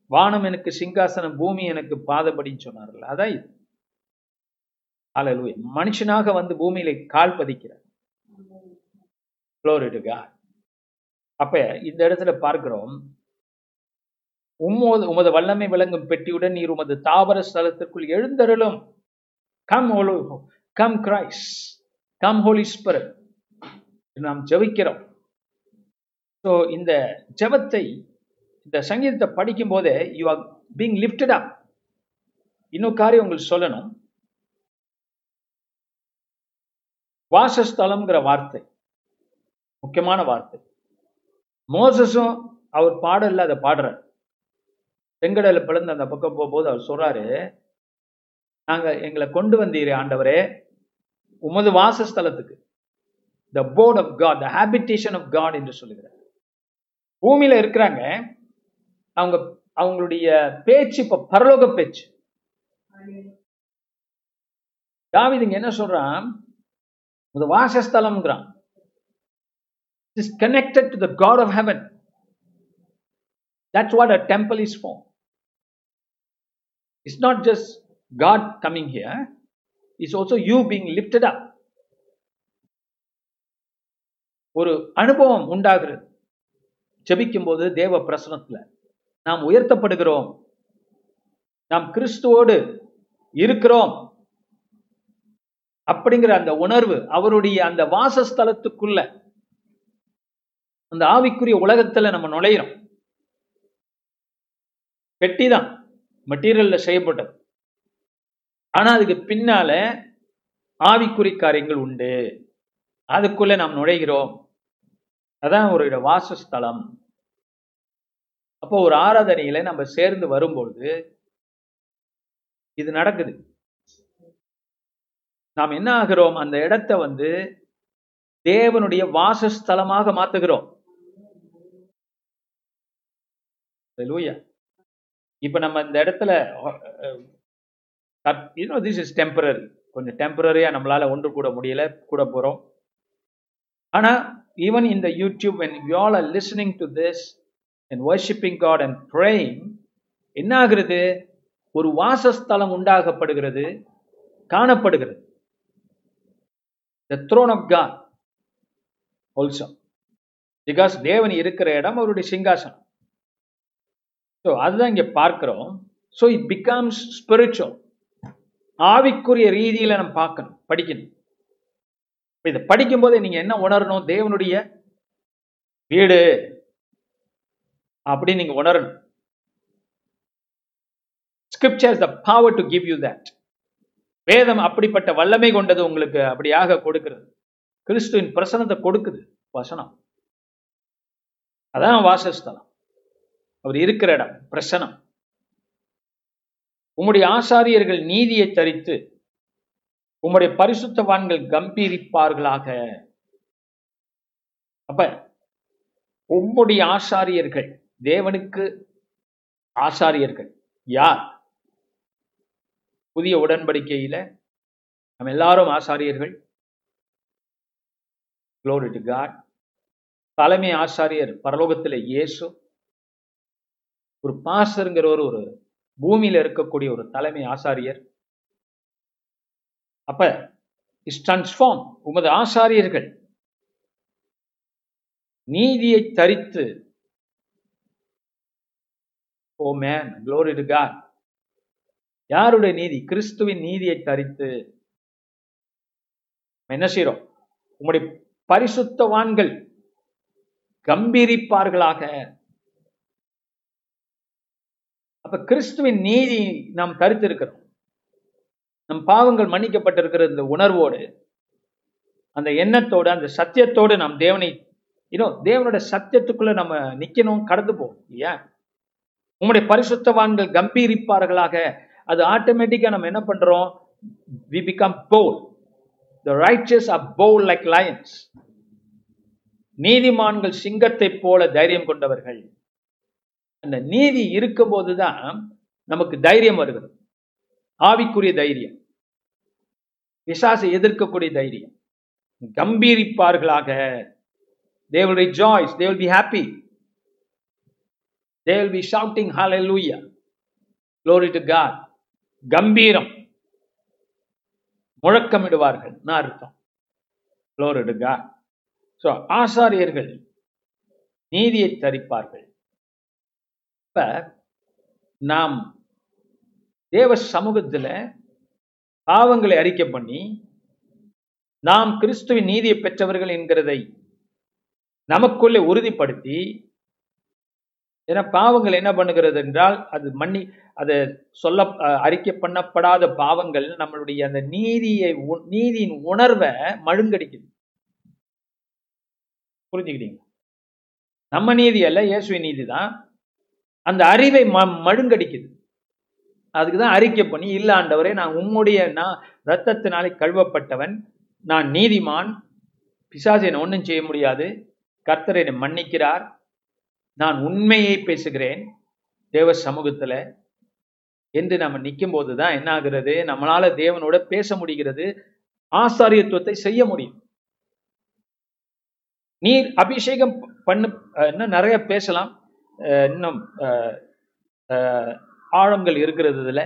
வானம் எனக்கு சிங்காசனம் பூமி எனக்கு பாதப்படின்னு சொன்னார்கள். அதான் இது. மனுஷனாக வந்து பூமியில கால் பதிக்கிறார். அப்ப இந்த இடத்துல பார்க்கிறோம். உம்மோது உமது வல்லமை விளங்கும் பெட்டியுடன் நீர் உமது தாவர ஸ்தலத்திற்குள் எழுந்தருளும். Come come Christ come Holy Spirit நாம் ஜெபிக்கிறோம். ஸோ இந்த ஜெபத்தை இந்த சங்கீதத்தை படிக்கும் போதே you are being lifted up இன்னொரு காரியம் உங்களுக்கு சொல்லணும். வாசஸ்தலம்ங்கிற வார்த்தை. முக்கியமான வார்த்தை. மோசஸும் அவர் பாடல்ல அதை பாடுறார். செங்கடலில் பிளந்து அந்த பக்கம் போகும்போது அவர் சொல்றாரு நாங்க எங்களை கொண்டு வந்தீர் ஆண்டவரே உமது வாசஸ்தலத்துக்கு. The abode of God the habitation of God என்று சொல்லுகிறார். பூமியில இருக்கிறாங்க. அவங்க அவங்களுடைய பேச்சு இப்ப பரலோக பேச்சு. தாவீது என்ன சொல்றான்? உமது வாசஸ்தலம்ங்கிறான். Is connected to the God of heaven That's what a temple is for. It's not just God coming here, it's also you being lifted up. ஒரு அனுபவம் உண்டாகிறது ஜெபிக்கும் போது தேவ பிரசனத்துல நாம் உயர்த்தப்படுகிறோம் நாம் கிறிஸ்துவோடு இருக்கிறோம் அப்படிங்கிற அந்த உணர்வு அவருடைய அந்த வாசஸ்தலத்துக்குள்ள அந்த ஆவிக்குரிய உலகத்துல நம்ம நுழையிறோம் பெட்டி தான் மெட்டீரியல்ல செய்யப்பட்டது. ஆனா அதுக்கு பின்னால ஆவிக்குறி காரியங்கள் உண்டு. அதுக்குள்ள நாம் நுழைகிறோம். அதான் ஒரு வாசஸ்தலம். அப்போ ஒரு ஆராதனையில நம்ம சேர்ந்து வரும்பொழுது இது நடக்குது. நாம் என்ன ஆகிறோம்? அந்த இடத்தை வந்து தேவனுடைய வாசஸ்தலமாக மாத்துகிறோம். இப்போ நம்ம இந்த இடத்துல யூனோ திஸ் இஸ் டெம்பரரி கொஞ்சம் டெம்பரரியாக நம்மளால ஒன்று கூட முடியல கூட போகிறோம் ஆனால் ஈவன் இந்த YouTube and you all are listening to this and worshipping God and praying என்ன ஆகுறது? ஒரு வாசஸ்தலம் உண்டாகப்படுகிறது காணப்படுகிறது. The throne of God also because தேவன் இருக்கிற இடம் அவருடைய சிங்காசனம். ஸோ அதுதான் இங்கே பார்க்குறோம். ஸோ இட் பிகம்ஸ் ஸ்பிரிச்சுவல் ஆவிக்குரிய ரீதியில் நம்ம பார்க்கணும் படிக்கணும். இதை படிக்கும் நீங்கள் என்ன உணரணும்? தேவனுடைய வீடு அப்படின்னு நீங்கள் உணரணும். Scriptures the power to give you that வேதம் அப்படிப்பட்ட வல்லமை கொண்டது உங்களுக்கு அப்படியாக கொடுக்கிறது. கிறிஸ்துவின் பிரசனத்தை கொடுக்குது வசனம். அதான் வாசஸ்தலம். அவர் இருக்கிற இடம் பிரசனம். உம்முடைய ஆசாரியர்கள் நீதியை தரித்து உம்முடைய பரிசுத்தவான்கள் கம்பீரிப்பார்களாக. அப்ப உம்முடைய ஆசாரியர்கள் தேவனுக்கு ஆசாரியர்கள் யார்? புதிய உடன்படிக்கையில நம்ம எல்லாரும் ஆசாரியர்கள். Glory டு காட் தலைமை ஆசாரியர் பரலோகத்தில் இயேசு. ஒரு பாஸ்டருங்கிறவர் ஒரு பூமியில இருக்கக்கூடிய ஒரு தலைமை ஆசாரியர். அப்ப இஸ் டிரான்ஸ்ஃபார்ம் உமது ஆசாரியர்கள். நீதியை தரித்து O man glory to God யாருடைய நீதி? கிறிஸ்துவின் நீதியை தரித்து. என்ன செய்யறோம் உங்களுடைய பரிசுத்தவான்கள் கம்பீரிப்பார்களாக. அப்ப கிறிஸ்துவின் நீதி நாம் தரித்திருக்கிறோம். நம் பாவங்கள் மன்னிக்கப்பட்டிருக்கிற இந்த உணர்வோடு அந்த எண்ணத்தோடு அந்த சத்தியத்தோடு நாம் தேவனை இன்னும் தேவனோட சத்தியத்துக்குள்ள நம்ம நிக்கணும் கடந்து போகும் இல்லையா? உங்களுடைய பரிசுத்தவான்கள் கம்பீரிப்பார்களாக அது ஆட்டோமேட்டிக்கா நம்ம என்ன பண்றோம்? We become bold the righteous are bold like lions நீதிமான்கள் சிங்கத்தை போல தைரியம் கொண்டவர்கள். அந்த நீதி இருக்கும்போது தான் நமக்கு தைரியம் வருகிறது. ஆவிக்குரிய தைரியம். விசாசை எதிர்க்கக்கூடிய தைரியம். கம்பீரிப்பார்களாக. They rejoice rejoice. They will be happy. They will be shouting hallelujah. Glory to god. கம்பீரம். முழக்கமிடுவார்கள். அர்த்தம்? க்ளோரி டு காட் ஸோ ஆசாரியர்கள் நீதியை தரிப்பார்கள். இப்போ நாம் தேவ சமூகத்துல பாவங்களை அறிக்கை பண்ணி நாம் கிறிஸ்துவின் நீதியை பெற்றவர்கள் என்கிறதை நமக்குள்ளே உறுதிப்படுத்தி ஏன்னா பாவங்கள் என்ன பண்ணுகிறது என்றால் அது மன்னி அதை சொல்ல அறிக்கை பண்ணப்படாத பாவங்கள் நம்மளுடைய அந்த நீதியை நீதியின் உணர்வை மழுங்கடிக்குது. புரிஞ்சுக்கிட்டீங்க நம்ம நீதி அல்ல இயேசுவின் நீதி தான். அந்த அறிவை ம மழுங்கடிக்குது. அதுக்கு தான் அறிக்கை பண்ணி இல்ல ஆண்டவரே நான் உம்முடைய நான் ரத்தத்தினாலே கழுவப்பட்டவன் நான் நீதிமான் பிசாசு என்னை ஒன்றும் செய்ய முடியாது கர்த்தர் என்னை மன்னிக்கிறார் நான் உண்மையை பேசுகிறேன் தேவ சமூகத்துல. என்று நம்ம நிற்கும் போது தான் என்ன ஆகுறது நம்மளால தேவனோட பேச முடிகிறது ஆசாரியத்துவத்தை செய்ய முடியும். நீர் அபிஷேகம் பண்ணு இன்னும் நிறைய பேசலாம். இன்னும் அஹ், அஹ், ஆழங்கள் இருக்கிறது இதில்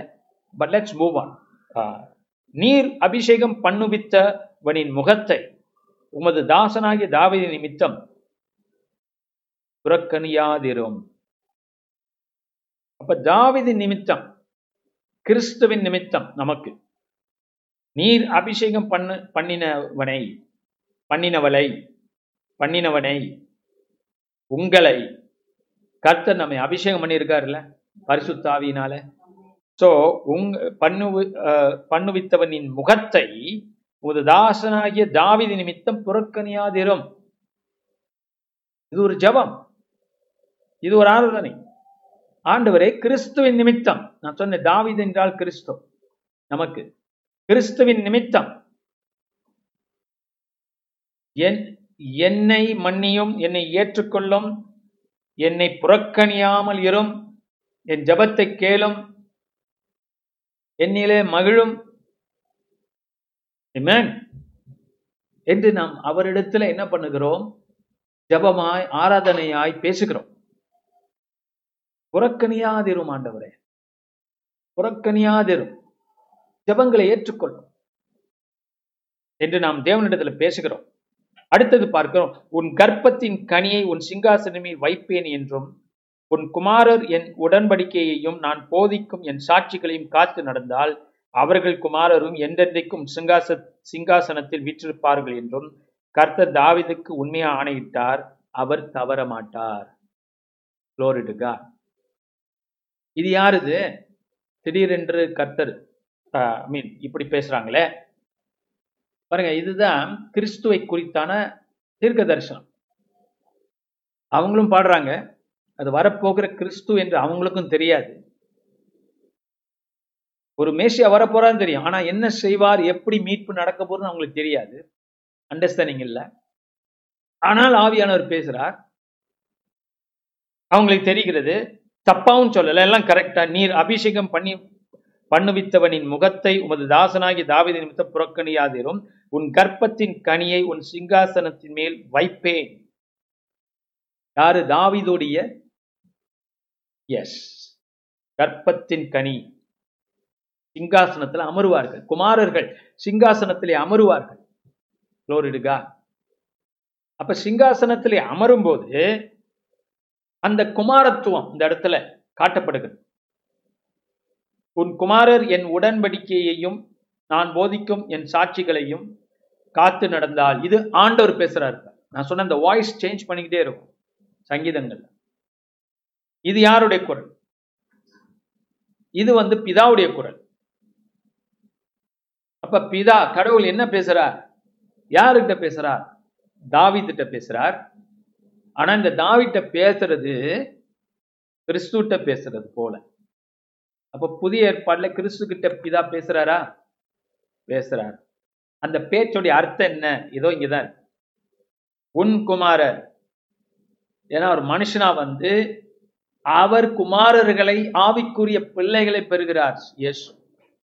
பட் லெட்ஸ் மூவ் ஆன் நீர் அபிஷேகம் பண்ணுவித்தவனின் முகத்தை உமது தாசனாகிய தாவதி நிமித்தம் புறக்கணியாதிரும். அப்ப தாவதி நிமித்தம் கிறிஸ்துவின் நிமித்தம் நமக்கு நீர் அபிஷேகம் பண்ணு பண்ணினவனை பண்ணினவளை பண்ணினவனை உங்களை கர்த்தர் நம்மை அபிஷேகம் பண்ணியிருக்காருல்ல பரிசுத்தாவியினால சோ உங் பண்ணு பண்ணுவித்தவனின் முகத்தை உமது தாசனாகிய தாவிதி நிமித்தம் புறக்கணியாதிரும். இது ஒரு ஜபம். இது ஒரு ஆராதனை. ஆண்டவரே கிறிஸ்துவின் நிமித்தம். நான் சொன்னேன் தாவீது என்றால் கிறிஸ்து. நமக்கு. கிறிஸ்துவின் நிமித்தம். என் என்னை மன்னியும் என்னை ஏற்றுக்கொள்ளும் என்னை புறக்கணியாமல் இரும். என் ஜெபத்தை கேளும். என்னிலே மகிழும். என்று நாம் அவரிடத்துல என்ன பண்ணுகிறோம்? ஜெபமாய் ஆராதனையாய் பேசுகிறோம். புறக்கணியாதிரும் ஆண்டவரே. புறக்கணியாதிரும். ஜெபங்களை ஏற்றுக்கொள்ளும். என்று நாம் தேவனிடத்துல பேசுகிறோம். அடுத்தது பார்க்கிறோம். உன் கர்ப்பத்தின் கனியை உன் சிங்காசனமே வைப்பேன் என்றும் உன் குமாரர் என் உடன்படிக்கையையும் நான் போதிக்கும் என் சாட்சிகளையும் காத்து நடந்தால் அவர்கள் குமாரரும் என்றென்றைக்கும் சிங்காச சிங்காசனத்தில் வீற்றிருப்பார்கள் என்றும் கர்த்தர் தாவிதுக்கு உண்மையா ஆணையிட்டார் அவர் தவற மாட்டார் Glory இது யாருது திடீரென்று கர்த்தர் ஐ மீன் இப்படி பேசுறாங்களே? பாருங்க இதுதான் கிறிஸ்துவை குறித்தான தீர்க்க தரிசனம் அவங்களும் பாடுறாங்க அது வரப்போகிற கிறிஸ்து என்று அவங்களுக்கும் தெரியாது. ஒரு மேசியா வரப்போறான்னு தெரியும் ஆனா என்ன செய்வார் எப்படி மீட்பு நடக்க போறதுன்னு அவங்களுக்கு தெரியாது. அண்டர்ஸ்டாண்டிங் இல்லை. ஆனால் ஆவியானவர் பேசுறார் அவங்களுக்கு தெரிகிறது தப்பாவும் சொல்லல எல்லாம் கரெக்டா நீர் அபிஷேகம் பண்ணி பண்ணுவித்தவனின் முகத்தை உமது தாசனாகி தாவித நிமித்தம் புறக்கணியாதிரும். உன் கர்ப்பத்தின் கனியை உன் சிங்காசனத்தின் மேல் வைப்பேன். யாரு? தாவீதுடைய? எஸ் கர்ப்பத்தின் கனி. சிங்காசனத்தில் அமருவார்கள். குமாரர்கள் சிங்காசனத்திலே அமருவார்கள். குளோரிடுகா அப்ப சிங்காசனத்திலே அமரும்போது அந்த குமாரத்துவம் இந்த இடத்துல காட்டப்படுகிறது. உன் குமாரர் என் உடன்படிக்கையையும் நான் போதிக்கும் என் சாட்சிகளையும் காத்து நடந்தால் இது ஆண்டவர் பேசுறாரு. நான் சொன்ன அந்த வாய்ஸ் சேஞ்ச் பண்ணிக்கிட்டே இருக்கும். சங்கீதங்கள்ல. இது யாருடைய குரல்? இது வந்து பிதாவுடைய குரல். அப்ப பிதா கடவுள் என்ன பேசுறார்? யாருகிட்ட பேசுறார்? தாவித்திட்ட பேசுறார். ஆனா இந்த தாவிட்ட பேசுறது கிறிஸ்துட்ட பேசுறது போல. அப்ப புதிய ஏற்பாடுல கிறிஸ்து கிட்ட பிதா பேசுறாரா? பேசுறாரு. அந்த பேச்சுடைய அர்த்தம் என்ன? ஏதோ இங்கதான். உன் குமாரர். ஏன்னா ஒரு மனுஷனா வந்து அவர் குமாரர்களை ஆவிக்குரிய பிள்ளைகளை பெறுகிறார். எஸ்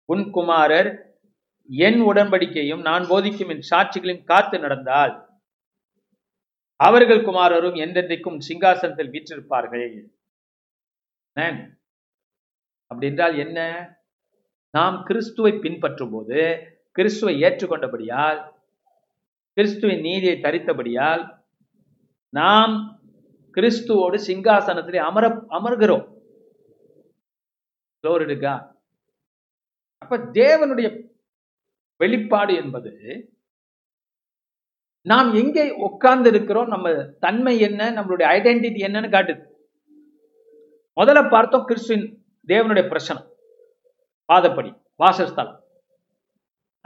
உன் குமாரர் என் உடன்படிக்கையும் நான் போதிக்கும் என் சாட்சிகளையும் காத்து நடந்தால் அவர்கள் குமாரரும் என்றென்றைக்கும் சிங்காசனத்தில் வீற்றிருப்பார்கள். அப்படின்றால் அப்படி என்றால் என்ன? நாம் கிறிஸ்துவை பின்பற்றும் போது கிறிஸ்துவை ஏற்றுக்கொண்டபடியால் கிறிஸ்துவின் நீதியை தரித்தபடியால் நாம் கிறிஸ்துவோடு சிங்காசனத்திலே அமர அமர்கிறோம். அப்ப தேவனுடைய வெளிப்பாடு என்பது நாம் எங்கே உட்கார்ந்து இருக்கிறோம் நம்ம தன்மை என்ன நம்மளுடைய ஐடென்டிட்டி என்னன்னு காட்டுது. முதல்ல பார்த்தோம் கிறிஸ்துவின் தேவனுடைய பிரச்சனை பாதப்படி வாசஸ்தலம்.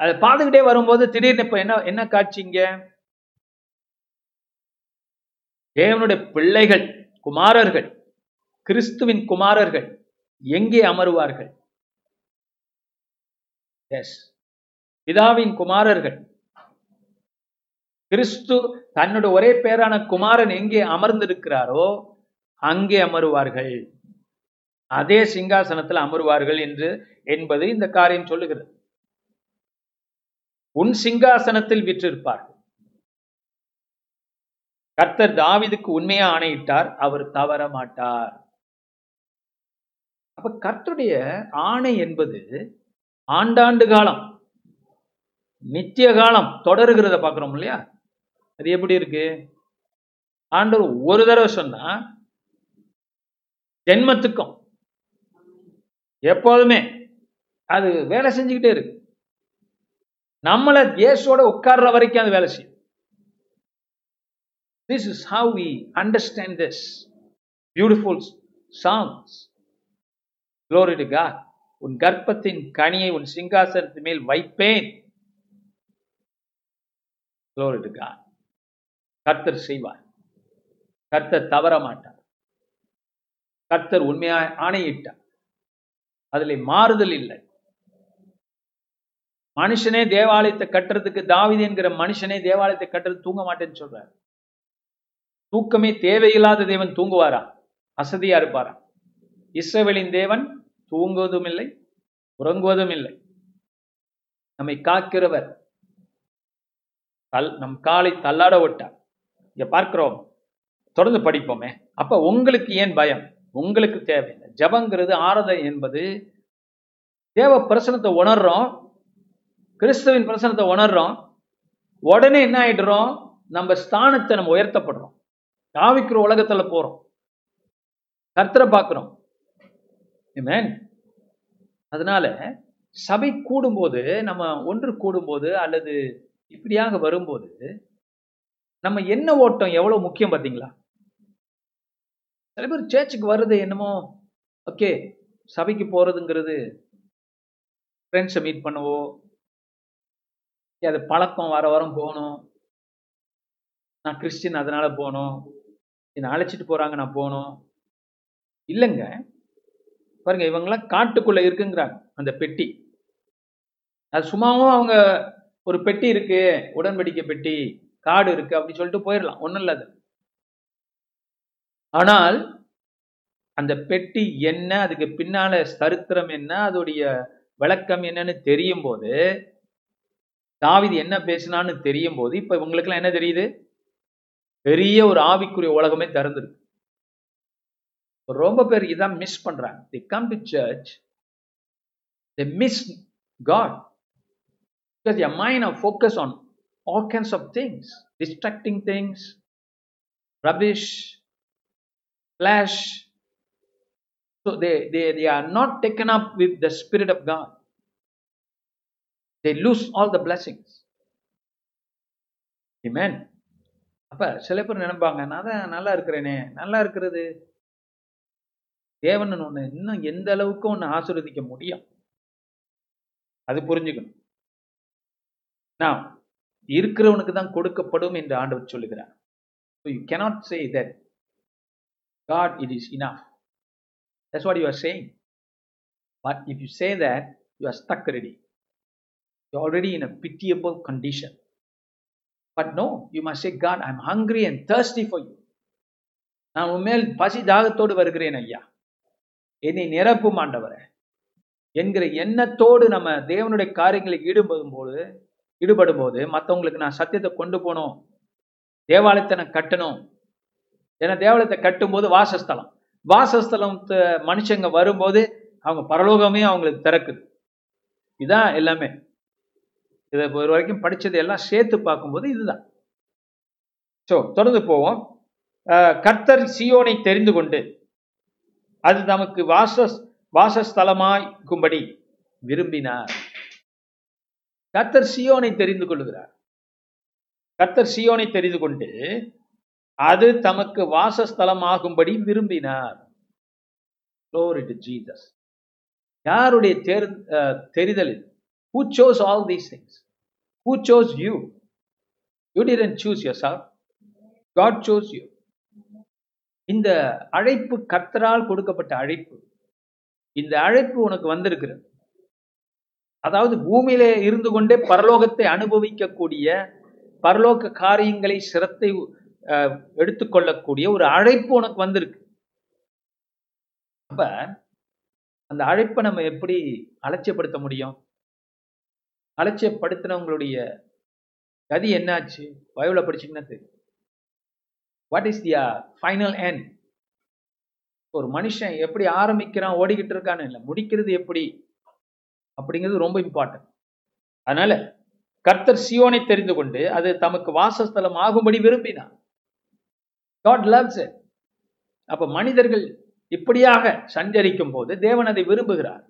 அதை பார்த்துக்கிட்டே வரும்போது திடீர்னு இப்ப என்ன என்ன காட்சிங்க தேவனுடைய பிள்ளைகள் குமாரர்கள் கிறிஸ்துவின் குமாரர்கள் எங்கே அமருவார்கள்? எஸ் பிதாவின் குமாரர்கள். கிறிஸ்து தன்னோட ஒரே பேரான குமாரன் எங்கே அமர்ந்திருக்கிறாரோ அங்கே அமருவார்கள். அதே சிங்காசனத்தில் அமருவார்கள் என்று என்பது இந்த காரியம் சொல்லுகிறது. உன் சிங்காசனத்தில் விற்றிருப்பார்கள். கர்த்தர் தாவிதுக்கு உண்மையா ஆணையிட்டார் அவர் தவற மாட்டார். அப்ப கர்த்தருடைய ஆணை என்பது ஆண்டாண்டு காலம் நித்திய காலம் தொடருகிறத பாக்குறோம் இல்லையா? அது எப்படி இருக்கு? ஆண்டவர் ஒரு தடவை சொன்னா ஜென்மத்துக்கும் எப்போதுமே அது வேலை செஞ்சுக்கிட்டே இருக்கு. நம்மளை இயேசுவோட உட்கார்ற வரைக்கும் அது வேலை செய்யும். This is how we understand this beautiful songs உன் கர்ப்பத்தின் கனியை உன் சிங்காசனத்து மேல் வைப்பேன். கர்த்தர் செய்வார். கர்த்தர் தவற மாட்டார். கர்த்தர் உண்மையா ஆணையிட்டார். அதில் மாறுதல் இல்லை. மனுஷனே தேவாலயத்தை கட்டுறதுக்கு தாவிது என்கிற மனுஷனே தேவாலயத்தை கட்டுறது தூங்க மாட்டேன்னு சொல்றாரு. தூக்கமே தேவையில்லாத தேவன் தூங்குவாரா? அசதியா இருப்பாரா? இஸ்ரவேலின் தேவன் தூங்குவதும் இல்லை உறங்குவதும் இல்லை. நம்மை காக்கிறவர் தல் நம் காலை தள்ளாட விட்டார். இங்க பார்க்கிறோம் தொடர்ந்து படிப்போமே. அப்ப உங்களுக்கு ஏன் பயம்? உங்களுக்கு தேவையில்லை. ஜபங்கிறது ஆரதம் என்பது தேவ பிரசனத்தை உணர்றோம் கிறிஸ்துவின் பிரசனத்தை உணர்றோம். உடனே என்ன ஆயிடுறோம்? நம்ம ஸ்தானத்தை நம்ம உயர்த்தப்படுறோம். காவிக்கிற உலகத்துல போறோம். கர்த்தரை பார்க்கிறோம். அதனால சபை கூடும்போது நம்ம ஒன்று கூடும்போது அல்லது இப்படியாக வரும்போது நம்ம என்ன ஓட்டம் எவ்வளவு முக்கியம் பார்த்தீங்களா? சில பேர் சேர்ச்சுக்கு வர்றது என்னமோ ஓகே சபைக்கு போறதுங்கிறது ஃப்ரெண்ட்ஸை மீட் பண்ணவோ அது பழக்கம் வர வாரம் போகணும். நான் கிறிஸ்டின் அதனால போகணும். என்னை அழைச்சிட்டு போறாங்க நான் போகணும். இல்லைங்க. பாருங்க இவங்கெல்லாம் காட்டுக்குள்ள இருக்குங்கிறாங்க அந்த பெட்டி. அது சும்மாவும் அவங்க ஒரு பெட்டி இருக்கு உடன்படிக்கை பெட்டி காடு இருக்கு அப்படின்னு சொல்லிட்டு போயிடலாம். ஒன்றும் இல்லை ஆனால் அந்த பெட்டி என்ன அதுக்கு பின்னால சரித்திரம் என்ன அதோடைய விளக்கம் என்னன்னு தெரியும் போது தாவிது என்ன பேசினான்னு தெரியும் போது இப்ப இவங்களுக்கெல்லாம் என்ன தெரியுது? பெரிய ஒரு ஆவிக்குரிய உலகமே திறந்துருக்கு. ரொம்ப பேர் இதான் மிஸ் பண்றாங்க. They come to church they miss God because a mind of focus on all kinds of things distracting things rubbish flash So they, they, they are not taken up with the Spirit of God. They lose all the blessings. இமேன் அப்ப சில பேர் நினைப்பாங்க நான் தான் நல்லா இருக்கிறேனே நல்லா இருக்கிறது. தேவன் ஒன்று இன்னும் எந்த அளவுக்கு ஒன்று ஆசிர்வதிக்க முடியும்? அது புரிஞ்சுக்கணும். நான் இருக்கிறவனுக்கு தான் கொடுக்கப்படும் என்று ஆண்டவர் சொல்லுகிறார். So you cannot say that God it is enough that's what you are saying but if you say that you are stuck ready You're already in a pitiable condition. But no, you must say, God, I'm hungry and thirsty for you. நான் உண்மையில் பசி தாகத்தோடு வருகிறேன் ஐயா. என்னை நிரப்பும் ஆண்டவரே. என்கிற எண்ணத்தோடு நம்ம தேவனுடைய காரியங்களுக்கு ஈடுபடும் போது ஈடுபடும் போது மற்றவங்களுக்கு நான் சத்தியத்தை கொண்டு போகணும். தேவாலயத்தை நான் கட்டணும். ஏன்னா தேவாலயத்தை கட்டும்போது வாசஸ்தலம். வாசஸ்தலம் மனுஷங்க வரும்போது அவங்க பரலோகமே அவங்களுக்கு திறக்குது. இதுதான் எல்லாமே. இதை ஒரு வரைக்கும் படித்தது எல்லாம் சேர்த்து பார்க்கும்போது இதுதான். ஸோ தொடர்ந்து போவோம். கர்த்தர் சியோனை தெரிந்து கொண்டு அது நமக்கு வாச வாசஸ்தலமாய்க்கும்படி விரும்பினார். கர்த்தர் சியோனை தெரிந்து கொள்கிறார். கர்த்தர் சியோனை தெரிந்து கொண்டு அது தமக்கு வாசஸ்தலமாகும்படி விரும்பினார். ஜீசஸ் யாருடைய தேர் தெரிதல் Who chose all these things? Who chose you? You didn't choose yourself. God chose you. இந்த அழைப்பு கர்த்தரால் கொடுக்கப்பட்ட அழைப்பு இந்த அழைப்பு உனக்கு வந்திருக்கிறது அதாவது பூமியிலே இருந்து கொண்டே பரலோகத்தை அனுபவிக்கக்கூடிய பரலோக காரியங்களை சிரத்தை எடுத்துக்கொள்ளக்கூடிய ஒரு அழைப்பு உனக்கு வந்திருக்கு அப்ப அந்த அழைப்பை நம்ம எப்படி அலட்சியப்படுத்த முடியும் அலட்சியப்படுத்தினவங்களுடைய கதி என்னாச்சு? பைபிள படிச்சிங்கன்னா தெரியும். What is the final end ஒரு மனுஷன் எப்படி ஆரம்பிக்கிறான் ஓடிக்கிட்டு இருக்கான்னு இல்லை முடிக்கிறது எப்படி? அப்படிங்கிறது ரொம்ப இம்பார்ட்டன்ட் அதனால கர்த்தர் சியோனை தெரிந்து கொண்டு அது தமக்கு வாசஸ்தலம் ஆகும்படி விரும்பினார். காட் லவ்ஸ் அப்ப மனிதர்கள் இப்படியாக சஞ்சரிக்கும் போது தேவன் அதை விரும்புகிறார்.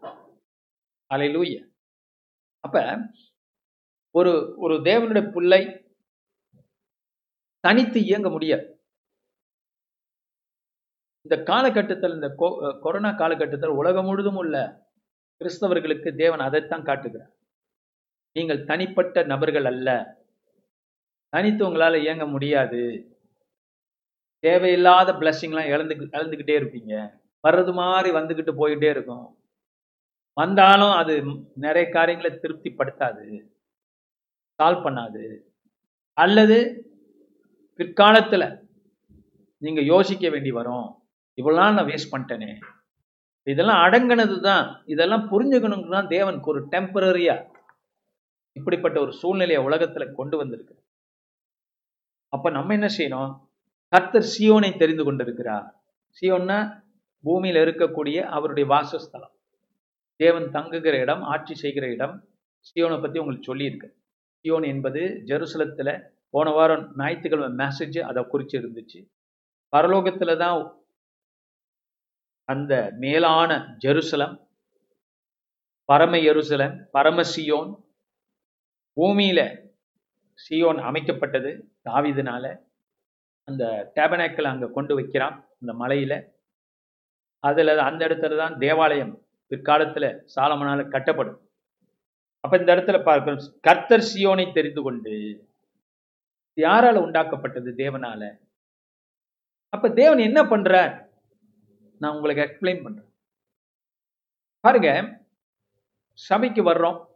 அல்லேலூயா அப்ப ஒரு ஒரு தேவனுடைய பிள்ளை தனித்து இயங்க முடியாது. இந்த காலகட்டத்தில் இந்த கொ- கொரோனா காலகட்டத்தில் உலகம் முழுதும் உள்ள கிறிஸ்தவர்களுக்கு தேவன் அதைத்தான் காட்டுகிறார். நீங்கள் தனிப்பட்ட நபர்கள் அல்ல. தனித்து உங்களால இயங்க முடியாது. தேவையில்லாத பிளஸ்ஸிங்லாம் இழந்து இழந்துக்கிட்டே இருப்பீங்க. வர்றது மாதிரி வந்துக்கிட்டு போயிட்டே இருக்கும். வந்தாலும் அது நிறைய காரியங்களை திருப்திப்படுத்தாது. சால்வ் பண்ணாது. அல்லது பிற்காலத்தில் நீங்கள் யோசிக்க வேண்டி வரும். இவ்வளவு நான் வேஸ்ட் பண்ணிட்டேனே. இதெல்லாம் அடங்கினது தான் இதெல்லாம் புரிஞ்சுக்கணும்னு தான் தேவனுக்கு ஒரு டெம்பரரியாக இப்படிப்பட்ட ஒரு சூழ்நிலையை உலகத்தில் கொண்டு வந்திருக்கு. அப்போ நம்ம என்ன செய்யணும்? கர்த்தர் சியோனை தெரிந்து கொண்டிருக்கிறார். சியோன்னா பூமியில் இருக்கக்கூடிய அவருடைய வாசஸ்தலம். தேவன் தங்குகிற இடம் ஆட்சி செய்கிற இடம் சியோனை பற்றி உங்களுக்கு சொல்லியிருக்கேன் சியோன் என்பது ஜெருசலத்தில் போன வாரம் ஞாயிற்றுக்கிழமை மெசேஜ் அதை குறித்து இருந்துச்சு. பரலோகத்தில் தான் அந்த மேலான ஜெருசலம் பரம எருசலம் பரம சியோன் பூமியில் சியோன் அமைக்கப்பட்டது தாவிதனால. அந்த டேபனேக்கில் அங்கே கொண்டு வைக்கிறான் அந்த மலையில். அதில் அந்த இடத்துல தான் தேவாலயம் பிற்காலத்துல சாலமனால கட்டப்படும். அப்ப இந்த இடத்துல பார்க்கிறோம் கர்த்தர் சியோனை தெரிந்து கொண்டு யாரால் யாரால உண்டாக்கப்பட்டது தேவனால? அப்ப தேவன் என்ன பண்றார்? நான் உங்களுக்கு எக்ஸ்பிளைன் பண்றேன். பாருங்க சபைக்கு வர்றோம்.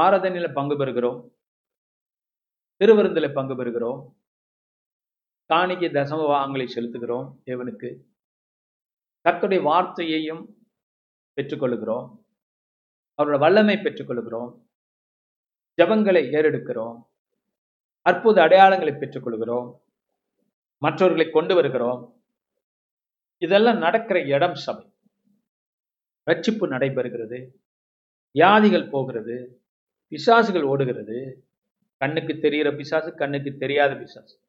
ஆராதனையில பங்கு பெறுகிறோம். திருவிருந்தில் பங்கு பெறுகிறோம். காணிக்கை தசம வாங்கலை செலுத்துகிறோம் தேவனுக்கு. கர்த்தருடைய வார்த்தையையும் பெற்றுக்கொள்கிறோம் அவரோட வல்லமை பெற்றுக்கொள்கிறோம் ஜபங்களை ஏறெடுக்கிறோம். அற்புத அடையாளங்களை பெற்றுக்கொள்கிறோம் மற்றவர்களை கொண்டு வருகிறோம். இதெல்லாம் நடக்கிற இடம் சபை. ரட்சிப்பு நடைபெறுகிறது. வியாதிகள் போகிறது. பிசாசுகள் ஓடுகிறது. கண்ணுக்கு தெரிகிற பிசாசு கண்ணுக்கு தெரியாத பிசாசு.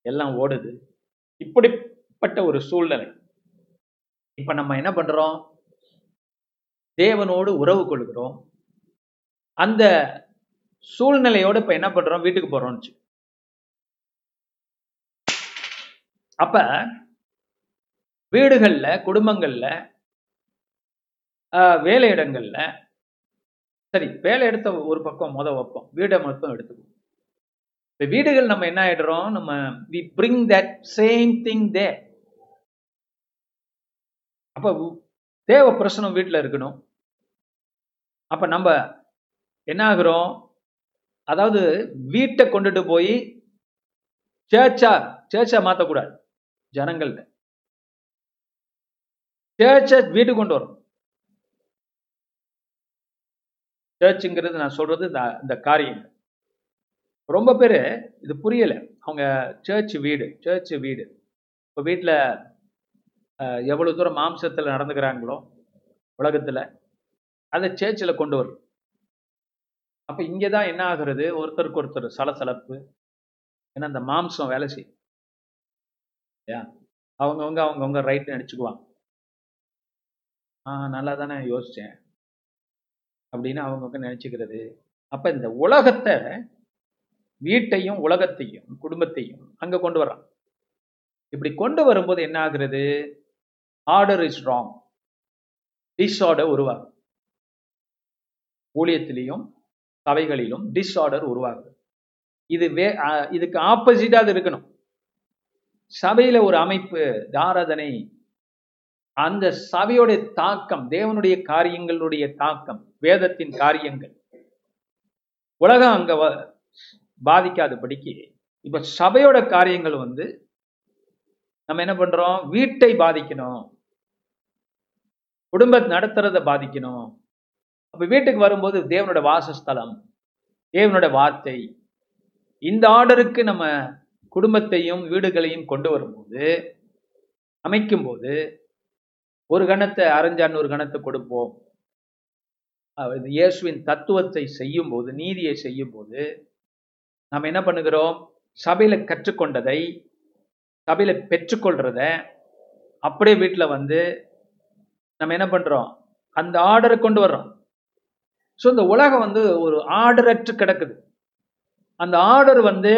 எல்லாம் ஓடுது. இப்படிப்பட்ட ஒரு சூழ்நிலை. இப்ப நம்ம என்ன பண்றோம்? தேவனோடு உறவு கொள்கிறோம். அந்த சூழ்நிலையோட இப்ப என்ன பண்றோம்? வீட்டுக்கு போறோம்னு அப்ப வீடுகள்ல குடும்பங்கள்ல ஆஹ், வேலையிடங்கள்ல சரி வேலை எடுத்த ஒரு பக்கம் முத வைப்போம். வீடை மொத்தம் எடுத்துக்குவோம். இப்போ வீடுகள் நம்ம என்ன ஆயிடுறோம்? நம்ம we bring that same thing they அப்ப தேவ பிரசனம் வீட்டுல இருக்கணும். அப்ப நம்ம என்ன ஆகுறோம் அதாவது வீட்டை கொண்டுட்டு போய் சேர்ச்சா சேர்ச்சா மாற்றக்கூடாது ஜனங்கள்ட்ட சேர்ச்சை வீட்டுக்கு கொண்டு வரும் சர்ச்சுங்கிறது நான் சொல்றது இந்த- இந்த காரியம். ரொம்ப பேர் இது புரியல. அவங்க சர்ச் வீடு சர்ச் வீடு. இப்போ வீட்டில் எவ்வளோ தூரம் மாம்சத்தில் நடந்துக்கிறாங்களோ உலகத்தில் அதை சேர்ச்சில் கொண்டு வரும். அப்போ இங்கே தான் என்ன ஆகுறது? ஒருத்தருக்கு ஒருத்தர் சலசலப்பு. ஏன்னா அந்த மாம்சம் வேலை செய்யும். இல்லையா? அவங்கவுங்க அவங்கவுங்க ரைட்டு நினச்சிக்குவாங்க ஆ நல்லா தானே யோசித்தேன் அப்படின்னு அவங்கவுங்க நினச்சிக்கிறது. அப்போ இந்த உலகத்தை வீட்டையும் உலகத்தையும் குடும்பத்தையும் அங்கே கொண்டு வர்றான். இப்படி கொண்டு வரும்போது என்ன ஆகுறது? ஆர்டர் இஸ் ராங் டிஸ்ஆர்டர் உருவாகும். ஊழியத்திலையும் சபைகளிலும் டிஸ்ஆர்டர் உருவாகுது. இது வே இதுக்கு ஆப்போசிட்டாக அது இருக்கணும். சபையில ஒரு அமைப்பு இந்த ஆராதனை அந்த சபையோட தாக்கம் தேவனுடைய காரியங்களுடைய தாக்கம் வேதத்தின் காரியங்கள். உலகம் அங்க பாதிக்காதபடிக்கு இப்ப சபையோட காரியங்கள் வந்து நம்ம என்ன பண்றோம்? வீட்டை பாதிக்கணும். குடும்ப நடத்துறத பாதிக்கணும். அப்ப வீட்டுக்கு வரும்போது தேவனோட வாசஸ்தலம் தேவனோட வார்த்தை. இந்த ஆர்டருக்கு நம்ம குடும்பத்தையும் வீடுகளையும் கொண்டு வரும்போது அமைக்கும்போது ஒரு கணத்தை அரைஞ்சான் ஒரு கணத்தை கொடுப்போம். இயேசுவின் தத்துவத்தை செய்யும் போது நீதியை செய்யும் போது நாம் என்ன பண்ணுகிறோம்? சபையில கற்றுக்கொண்டதை சபையில் பெற்றுக்கொள்றத அப்படியே வீட்டில் வந்து நம்ம என்ன பண்ணுறோம் அந்த ஆர்டரை கொண்டு வர்றோம். ஸோ இந்த உலகம் வந்து ஒரு ஆர்டரற்று கிடக்குது. அந்த ஆர்டர் வந்து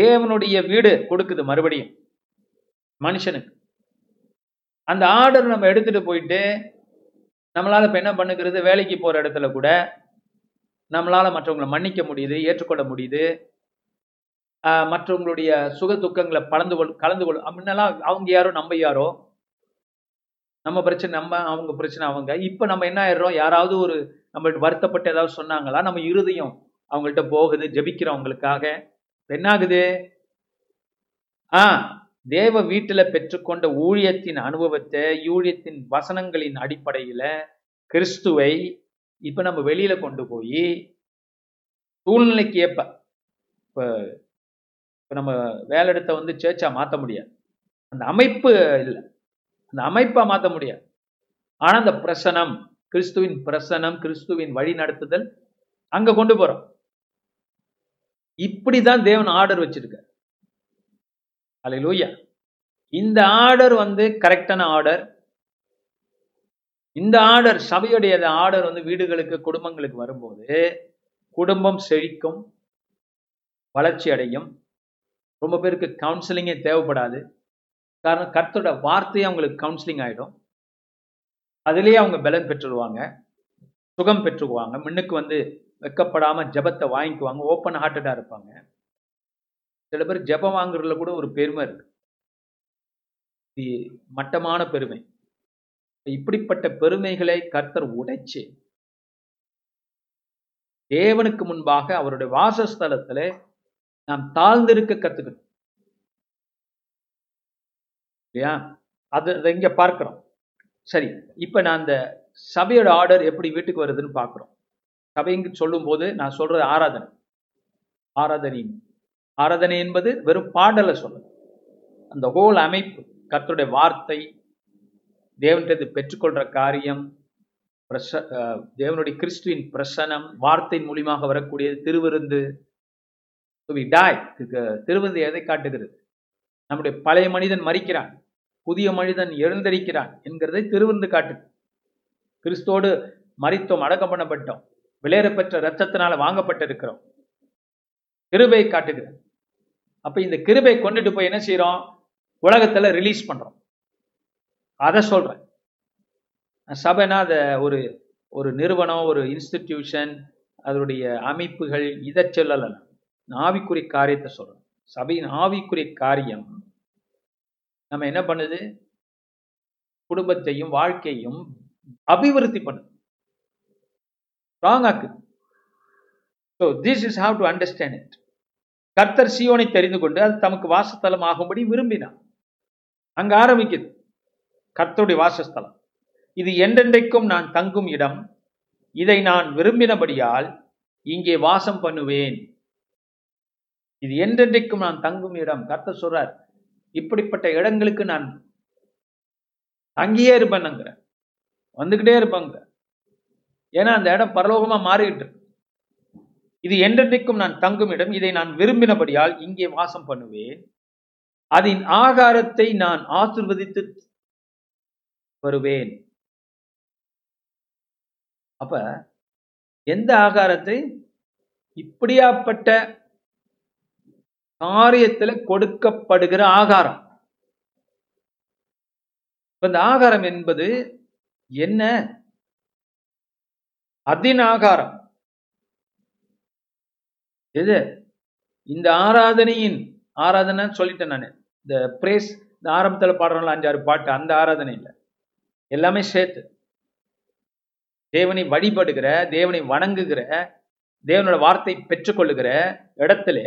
தேவனுடைய வீடு கொடுக்குது மறுபடியும் மனுஷனுக்கு. அந்த ஆர்டர் நம்ம எடுத்துட்டு போயிட்டு நம்மளால இப்போ என்ன பண்ணுகிறது? வேலைக்கு போகிற இடத்துல கூட நம்மளால மற்றவங்களை மன்னிக்க முடியுது ஏற்றுக்கொள்ள முடியுது. மற்றவங்களுடைய சுக துக்கங்களை பலந்து கொள் கலந்து கொள் முன்னெல்லாம் அவங்க யாரோ நம்ம யாரோ நம்ம பிரச்சனை நம்ம அவங்க பிரச்சனை அவங்க. இப்ப நம்ம என்ன ஆயிடுறோம்? யாராவது ஒரு நம்ம வருத்தப்பட்டு ஏதாவது சொன்னாங்களா? நம்ம இருதயம் அவங்கள்ட்ட போகுது ஜெபிக்கிறோம் அவங்களுக்காக என்னாகுது என்ன ஆகுது? ஆ தேவ வீட்டுல பெற்றுக்கொண்ட ஊழியத்தின் அனுபவத்தை ஊழியத்தின் வசனங்களின் அடிப்படையில கிறிஸ்துவை இப்ப நம்ம வெளியில கொண்டு போய் சூழ்நிலைக்கு ஏற்ப இப்போ இப்போ நம்ம வேலை இடத்த வந்து சேர்ச்சா மாத்த முடியாது. அந்த அமைப்பு இல்லை. அந்த அமைப்பை மாற்ற முடியாது. ஆனால் அந்த பிரசனம் கிறிஸ்துவின் பிரசனம் கிறிஸ்துவின் வழி நடத்துதல் அங்க கொண்டு போறோம். இப்படிதான் தேவன் ஆர்டர் வச்சிருக்கார். லூயா இந்த ஆர்டர் வந்து கரெக்டான ஆர்டர். இந்த ஆர்டர் சபையுடைய ஆர்டர் வந்து வீடுகளுக்கு குடும்பங்களுக்கு வரும்போது குடும்பம் செழிக்கும் வளர்ச்சி அடையும். ரொம்ப பேருக்கு கவுன்சிலிங்கே தேவைப்படாது. காரணம் கர்த்தரோட வார்த்தையே அவங்களுக்கு கவுன்சிலிங் ஆயிடும். அதுலேயே அவங்க பலன் பெற்றுடுவாங்க சுகம் பெற்றுக்குவாங்க. முன்னுக்கு வந்து வெக்கப்படாமல் ஜெபத்தை வாங்கிக்குவாங்க. ஓப்பன் ஹார்ட்டடாக இருப்பாங்க. சில பேர் ஜெபம் வாங்குறதுல கூட ஒரு பெருமை இருக்கு. மட்டமான பெருமை. இப்படிப்பட்ட பெருமைகளை கர்த்தர் உடைச்சு தேவனுக்கு முன்பாக அவருடைய வாசஸ்தலத்தில் நாம் தாழ்ந்திருக்க கத்துக்கணும். இல்லையா? அது இங்க பார்க்கிறோம். சரி இப்ப நான் அந்த சபையோட ஆர்டர் எப்படி வீட்டுக்கு வருதுன்னு பார்க்குறோம். சபைங்க சொல்லும் போது நான் சொல்றது ஆராதனை. ஆராதனை. ஆராதனை என்பது வெறும் பாடலை சொல்லணும் அந்த ஹோல் அமைப்பு கர்த்தருடைய வார்த்தை தேவன்றது பெற்றுக்கொள்ற காரியம் பிரச அஹ் தேவனுடைய கிறிஸ்துவின் பிரசனம் வார்த்தையின் மூலியமாக வரக்கூடியது திருவிருந்து டாய் திருவிருந்து எதை காட்டுகிறது? நம்முடைய பழைய மனிதன் மறிக்கிறான். புதிய மனிதன் எழுந்தரிக்கிறான் என்கிறதை திருவிருந்து காட்டு கிறிஸ்தோடு மறித்தோம் அடக்கம் பண்ணப்பட்டோம். விளையற பெற்ற ரத்தத்தினால வாங்கப்பட்டிருக்கிறோம். கிருபை காட்டுகிறது. அப்ப இந்த கிருபை கொண்டுட்டு போய் என்ன செய்யறோம் உலகத்துல ரிலீஸ் பண்றோம். அதை சொல்றேன். சபைனா அதை ஒரு ஒரு நிறுவனம் ஒரு இன்ஸ்டிடியூஷன் அதனுடைய அமைப்புகள் இதை சொல்லலை நான் ஆவிக்குரிய காரியத்தை சொல்றோம் சபையின் ஆவிக்குரிய காரியம். நம்ம என்ன பண்ணுது? குடும்பத்தையும் வாழ்க்கையும் அபிவிருத்தி பண்ணுது. ஆக்குது so this is how to understand it கர்த்தர் சியோனை தெரிந்து கொண்டு அது தமக்கு வாசஸ்தலம் ஆகும்படி விரும்பினார். அங்க ஆரம்பிக்குது. கர்த்தருடைய வாசஸ்தலம். இது என்றென்றைக்கும் நான் தங்கும் இடம். இதை நான் விரும்பினபடியால் இங்கே வாசம் பண்ணுவேன். இது என்றென்றைக்கும் நான் தங்கும் இடம். கர்த்த சொல்றார் இப்படிப்பட்ட இடங்களுக்கு நான் அங்கேயே இருப்பேனுங்கிற வந்துகிட்டே இருப்பாங்க ஏன்னா அந்த இடம் பரலோகமா மாறிக்கிட்டு இருக்கு. இது என்றென்றைக்கும் நான் தங்கும் இடம். இதை நான் விரும்பினபடியால் இங்கே வாசம் பண்ணுவேன். அதன் ஆகாரத்தை நான் ஆசிர்வதித்து வருவேன். அப்ப எந்த ஆகாரத்தை? இப்படியாப்பட்ட காரியத்துல கொடுக்கப்படுகிற ஆகாரம். இப்ப இந்த ஆகாரம் என்பது என்ன? அதின் ஆகாரம். எது? இந்த ஆராதனையின் ஆராதனை சொல்லிட்டேன் நான். இந்த பிரேஸ் இந்த ஆரம்பத்தில் பாடுறோம்ல அஞ்சாறு பாட்டு அந்த ஆராதனை இல்லை. எல்லாமே சேர்த்து. தேவனை வழிபடுகிற தேவனை வணங்குகிற தேவனோட வார்த்தை பெற்றுக்கொள்ளுகிற இடத்துல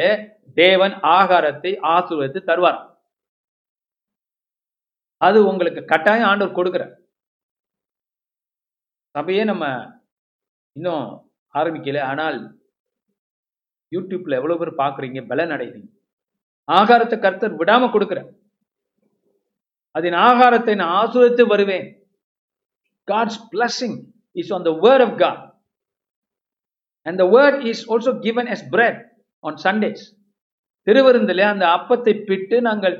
தேவன் ஆகாரத்தை ஆசீர்வதித்து தருவார். அது உங்களுக்கு கட்டாயம் ஆண்டவர் கொடுக்கிறார். சபையே நம்ம இன்னும் ஆரம்பிக்கல ஆனால் யூடியூப்ல எவ்வளவு பேர் பாக்குறீங்க பலன் அடைகிறீங்க. ஆகாரத்தை கர்த்தர் விடாம கொடுக்குற அதன் ஆகாரத்தை நான் ஆசுரத்து வருவேன். God's blessing is on the word of God and the word is also given as bread on Sundays திருவிருந்திலே அந்த அப்பத்தை பிட்டு நாங்கள்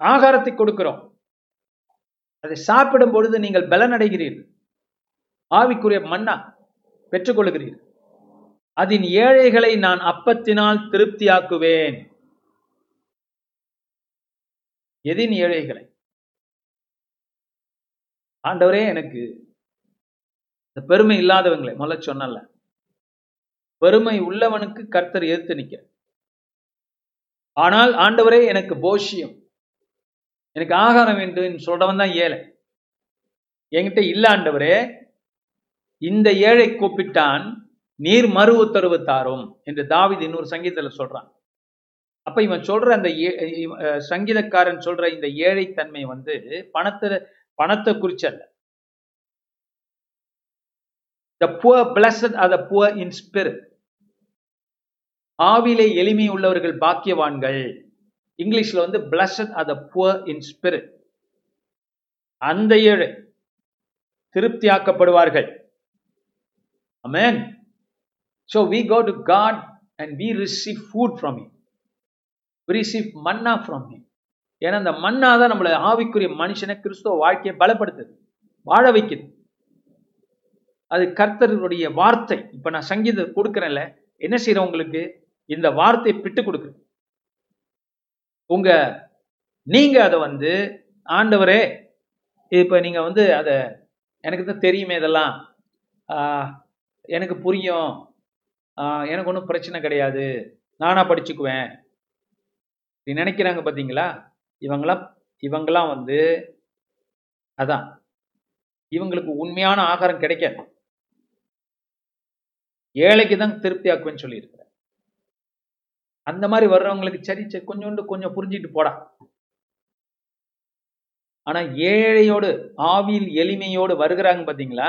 ஆகாரத்தை கொடுக்கிறோம். அதை சாப்பிடும் பொழுது நீங்கள் பலனடைகிறீர்கள். ஆவிக்குரிய மன்னா பெற்றுக்கொள்கிறீர்கள். அதன் ஏழைகளை நான் அப்பத்தினால் திருப்தியாக்குவேன். எதின் ஏழைகளை? ஆண்டவரே எனக்கு இந்த பெருமை இல்லாதவங்களை முதல்ல சொன்னல பெருமை உள்ளவனுக்கு கர்த்தர் எதிர்த்து நிற்கிறார். ஆனால் ஆண்டவரே எனக்கு போஷியம். எனக்கு ஆகாரம் வேண்டும் சொல்றவன் தான் ஏழை. என்கிட்ட இல்ல ஆண்டவரே இந்த ஏழை கூப்பிட்டான் நீர் மறு உத்தரவு தாரும் என்று தாவித் இன்னொரு சங்கீதத்துல சொல்றான். அப்ப இவன் சொல்ற அந்த சங்கீதக்காரன் சொல்ற இந்த ஏழை தன்மை வந்து பணத்தை பணத்தை குறிச்சல்ல. The poor blessed are the poor in spirit ஆவிலே எளிமை உள்ளவர்கள் பாக்கியவான்கள். இங்கிலீஷ்ல வந்து blessed are the poor in spirit அந்த ஏழை திருப்தியாக்கப்படுவார்கள். Amen So we go to God and we receive food from him receive manna from him ஏன்னா அந்த மண்ணா தான் நம்மளை ஆவிக்குரிய மனுஷனை கிறிஸ்துவ வாழ்க்கையை பலப்படுத்துது. வாழ வைக்குது. அது கர்த்தருடைய வார்த்தை. இப்போ நான் சங்கீதம் கொடுக்குறேன்ல என்ன செய்யறேன் உங்களுக்கு? இந்த வார்த்தையை பிட்டு கொடுக்குறேன். உங்க நீங்க அதை வந்து ஆண்டவரே இப்போ நீங்க வந்து அதை எனக்கு தான் தெரியுமே இதெல்லாம். எனக்கு புரியும். எனக்கு ஒன்றும் பிரச்சனை கிடையாது. நானா படிச்சுக்குவேன். இப்படி நினைக்கிறாங்க பார்த்தீங்களா இவங்களாம் இவங்களாம் வந்து அதான். இவங்களுக்கு உண்மையான ஆகாரம் கிடைக்காது. ஏழைக்கு தான் திருப்தி ஆக்குவேன்னு சொல்லியிருக்கிறேன் அந்த மாதிரி வர்றவங்களுக்கு சரி சரி கொஞ்சோண்டு கொஞ்சம் புரிஞ்சிட்டு போடா. ஆனா ஏழையோடு ஆவியில் எளிமையோடு வருகிறாங்க பாத்தீங்களா?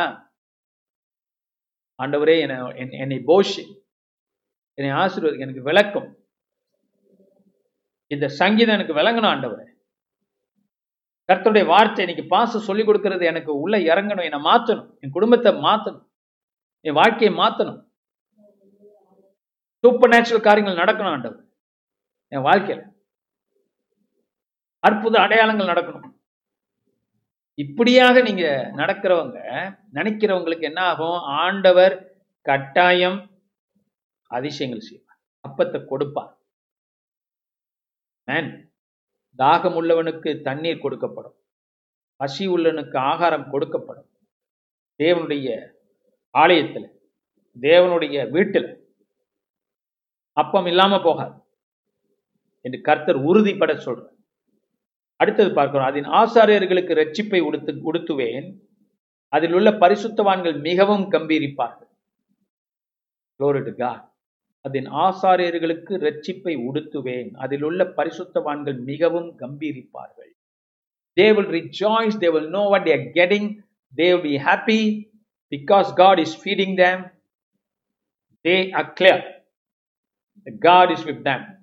ஆண்டவரே என்னை என்னை போஷி என்னை ஆசீர்வதி எனக்கு விளக்கும். இந்த சங்கீதம் எனக்கு விளங்கணும் ஆண்டவரே. கர்த்தருடைய வார்த்தை இன்னைக்கு பாச சொல்லிக் கொடுக்கறது எனக்கு உள்ள இறங்கணும் என்னை மாத்தணும் என் குடும்பத்தை மாத்தணும் என் வாழ்க்கையை மாத்தணும் சூப்பர் நேச்சுரல் காரியங்கள் நடக்கணும் ஆண்டவர். என் வாழ்க்கையில். அற்புத அடையாளங்கள் நடக்கணும். இப்படியாக நீங்க நடக்கிறவங்க நினைக்கிறவங்களுக்கு என்ன ஆகும்? ஆண்டவர் கட்டாயம் அதிசயங்கள் செய்வார். அப்பத்தை கொடுப்பார். மேன் தாகம் உள்ளவனுக்கு தண்ணீர் கொடுக்கப்படும். பசி உள்ளவனுக்கு ஆகாரம் கொடுக்கப்படும். தேவனுடைய ஆலயத்தில் தேவனுடைய வீட்டில் அப்பம் இல்லாம போகாது. என்று கர்த்தர் உறுதிப்பட சொல்றார். அடுத்தது பார்க்கிறோம். அதன் ஆசாரியர்களுக்கு ரட்சிப்பை உடுத்து உடுத்துவேன். அதில் உள்ள பரிசுத்தவான்கள் மிகவும் கம்பீரிப்பார்கள். அதன் ஆசாரியர்களுக்கு ரட்சிப்பை உடுத்துவேன். அதில் உள்ள பரிசுத்தவான்கள் மிகவும் கம்பீரிப்பார்கள். They will rejoice they know what what getting they will they happy because God is feeding is feeding them. They God is with them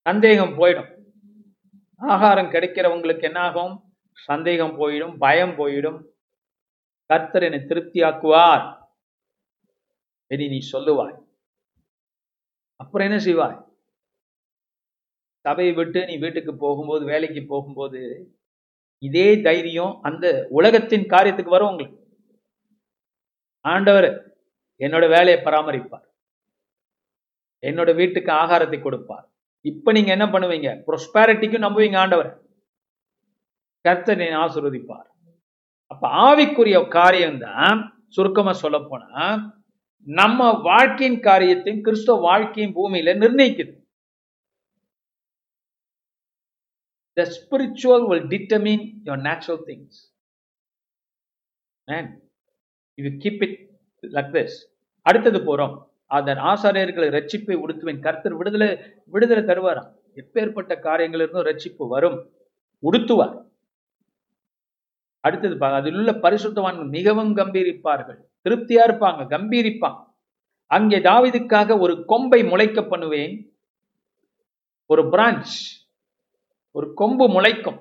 சந்தேகம் போயிடும். ஆகாரம் கிடைக்கிறவங்களுக்கு என்னாகும்? சந்தேகம் போயிடும் பயம் போயிடும். கர்த்தர் என்னை திருப்தியாக்குவார். இனி நீ சொல்லுவாய். அப்புறம் என்ன செய்வாய்? சபையை விட்டு நீ வீட்டுக்கு போகும்போது வேலைக்கு போகும்போது இதே தைரியம் அந்த உலகத்தின் காரியத்துக்கு வரும் உங்களுக்கு. ஆண்டவர் என்னோட வேலையை பராமரிப்பார். என்னோட வீட்டுக்கு ஆகாரத்தை கொடுப்பார். இப்ப நீங்க என்ன பண்ணுவீங்க? ப்ரொஸ்பாரிட்டிக்கும் நம்புவீங்க ஆண்டவர். கர்த்தனை ஆசிர்வதிப்பார். அப்ப ஆவிக்குரிய காரியம்தான் சுருக்கமா சொல்ல போனா நம்ம வாழ்க்கையின் காரியத்தையும் கிறிஸ்தவ வாழ்க்கையும் பூமியில நிர்ணயிக்குது. The spiritual will determine your natural things Man, keep it luck it அடுத்தது போறோம். அதன் ஆசாரியர்களை ரட்சிப்பை உடுத்துவேன். கர்த்தர் விடுதலை விடுதலை தருவாராம். எப்பேற்பட்ட காரியங்களிலிருந்தும் ரட்சிப்பு வரும். உடுத்துவார். அடுத்தது அதில் உள்ள பரிசுத்தவான்கள் மிகவும் கம்பீரிப்பார்கள். திருப்தியா இருப்பாங்க கம்பீரிப்பான் அங்கே தாவிதுக்காக ஒரு கொம்பை முளைக்க பண்ணுவேன். ஒரு பிரான்ச். ஒரு கொம்பு முளைக்கும்.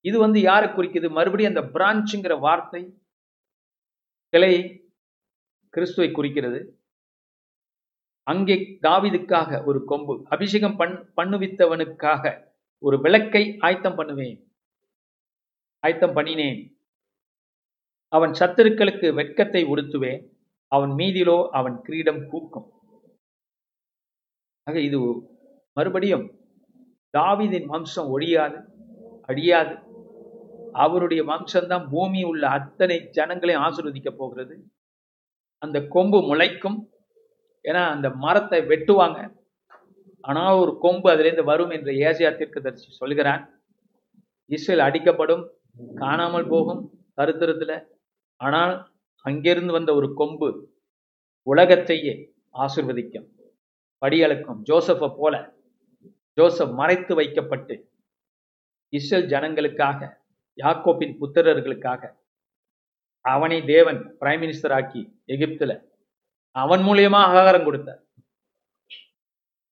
இது வந்து யாரை குறிக்குது? மறுபடியும் அந்த பிரான்ச்சுங்கிற வார்த்தை கிளை கிறிஸ்துவை குறிக்கிறது. அங்கே தாவிதுக்காக ஒரு கொம்பு அபிஷேகம் பண் பண்ணுவித்தவனுக்காக ஒரு விளக்கை ஆயத்தம் பண்ணுவேன். ஆயத்தம் பண்ணினேன். அவன் சத்துருக்களுக்கு வெட்கத்தை உடுத்துவேன் அவன் மீதிலோ அவன் கிரீடம் கூக்கும் ஆக இது மறுபடியும் தாவிதின் வம்சம் ஒழியாது அழியாது. அவருடைய வம்சம்தான் பூமி உள்ள அத்தனை ஜனங்களையும் ஆசீர்வதிக்க போகிறது. அந்த கொம்பு முளைக்கும். ஏன்னா அந்த மரத்தை வெட்டுவாங்க. ஆனால் ஒரு கொம்பு அதிலிருந்து வரும் என்று ஏசியா தீர்க்கதரிசி சொல்கிறான். இஸ்ரேல் அடிக்கப்படும் காணாமல் போகும் தருத்திரத்துல. ஆனால் அங்கிருந்து வந்த ஒரு கொம்பு உலகத்தையே ஆசிர்வதிக்கும் படியளக்கும் ஜோசஃபை போல. ஜோசப் மறைத்து வைக்கப்பட்டு இஸ்ரேல் ஜனங்களுக்காக யாக்கோப்பின் புத்திரர்களுக்காக அவனை தேவன் பிரைம் மினிஸ்டர் ஆக்கி எகிப்துல அவன் மூலியமா ஆகாரம் கொடுத்தார்.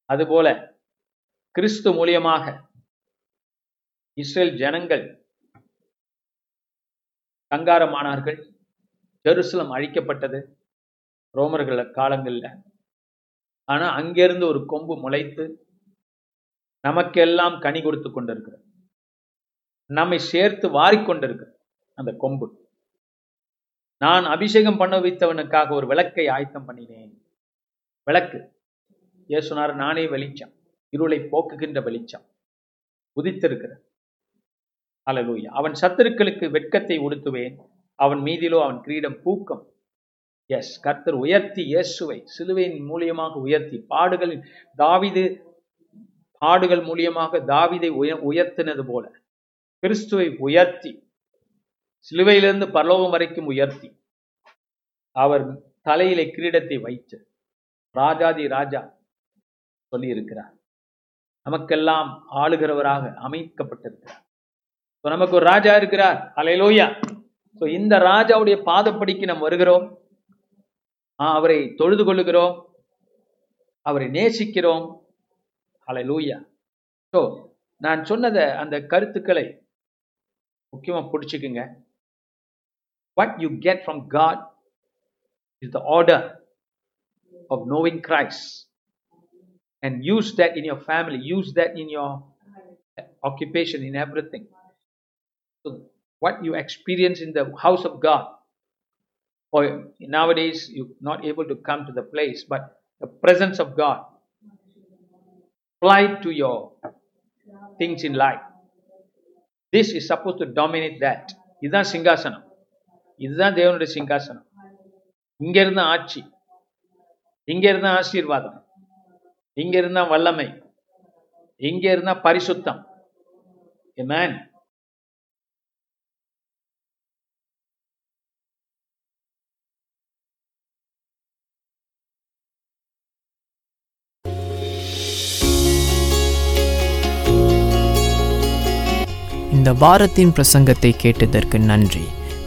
அதுபோல கிறிஸ்து மூலியமாக இஸ்ரேல் ஜனங்கள் கங்காரமானார்கள் ஜெருசலம் அழிக்கப்பட்டது ரோமர்கள் காலங்கள்ல. ஆனா அங்கிருந்து ஒரு கொம்பு முளைத்து நமக்கெல்லாம் கனி கொடுத்து கொண்டிருக்கிறது. நம்மை சேர்த்து வாரிக்கொண்டிருக்கிறது அந்த கொம்பு. நான் அபிஷேகம் பண்ண வைத்தவனுக்காக ஒரு விளக்கை ஆயத்தம் பண்ணினேன். விளக்கு. ஏசுனார் நானே வெளிச்சம் இருளை போக்குகின்ற வெளிச்சம். உதித்திருக்கிற. அலலூயா அவன் சத்துருக்களுக்கு வெட்கத்தை உடுத்துவேன் அவன் மீதிலோ அவன் கிரீடம் பூக்கம். எஸ் கர்த்தர் உயர்த்தி இயேசுவை சிலுவையின் மூலியமாக உயர்த்தி பாடுகளின் தாவிது பாடுகள் மூலியமாக தாவிதை உய உயர்த்தினது போல கிறிஸ்துவை உயர்த்தி சிலுவையிலிருந்து பரலோகம் வரைக்கும் உயர்த்தி அவர் தலையிலே கிரீடத்தை வைத்து ராஜாதி ராஜா சொல்லி இருக்கிறார் நமக்கெல்லாம் ஆளுகிறவராக அமைக்கப்பட்டிருக்கிறார். நமக்கு ஒரு ராஜா இருக்கிறார். அலையலோயா ஸோ இந்த ராஜாவுடைய பாதப்படிக்கு நாம் வருகிறோம். அவரை தொழுது கொள்ளுகிறோம். அவரை நேசிக்கிறோம். அலையலூயா ஸோ நான் சொன்னதை அந்த கருத்துக்களை முக்கியமா பிடிச்சிக்குங்க. What you get from God is the order of knowing Christ. And use that in your family, use that in your occupation, in everything. So what you experience in the house of God, or nowadays you're not able to come to the place, but the presence of God applied to your things in life. This is supposed to dominate that. Idan இதுதான் தேவனுடைய சிங்காசனம். இங்க இருந்தா ஆட்சி. இங்க இருந்தா ஆசீர்வாதம். இங்க இருந்தா வல்லமை. இங்க இருந்தா பரிசுத்தம். என்ன இந்த வாரத்தின் பிரசங்கத்தை கேட்டதற்கு நன்றி.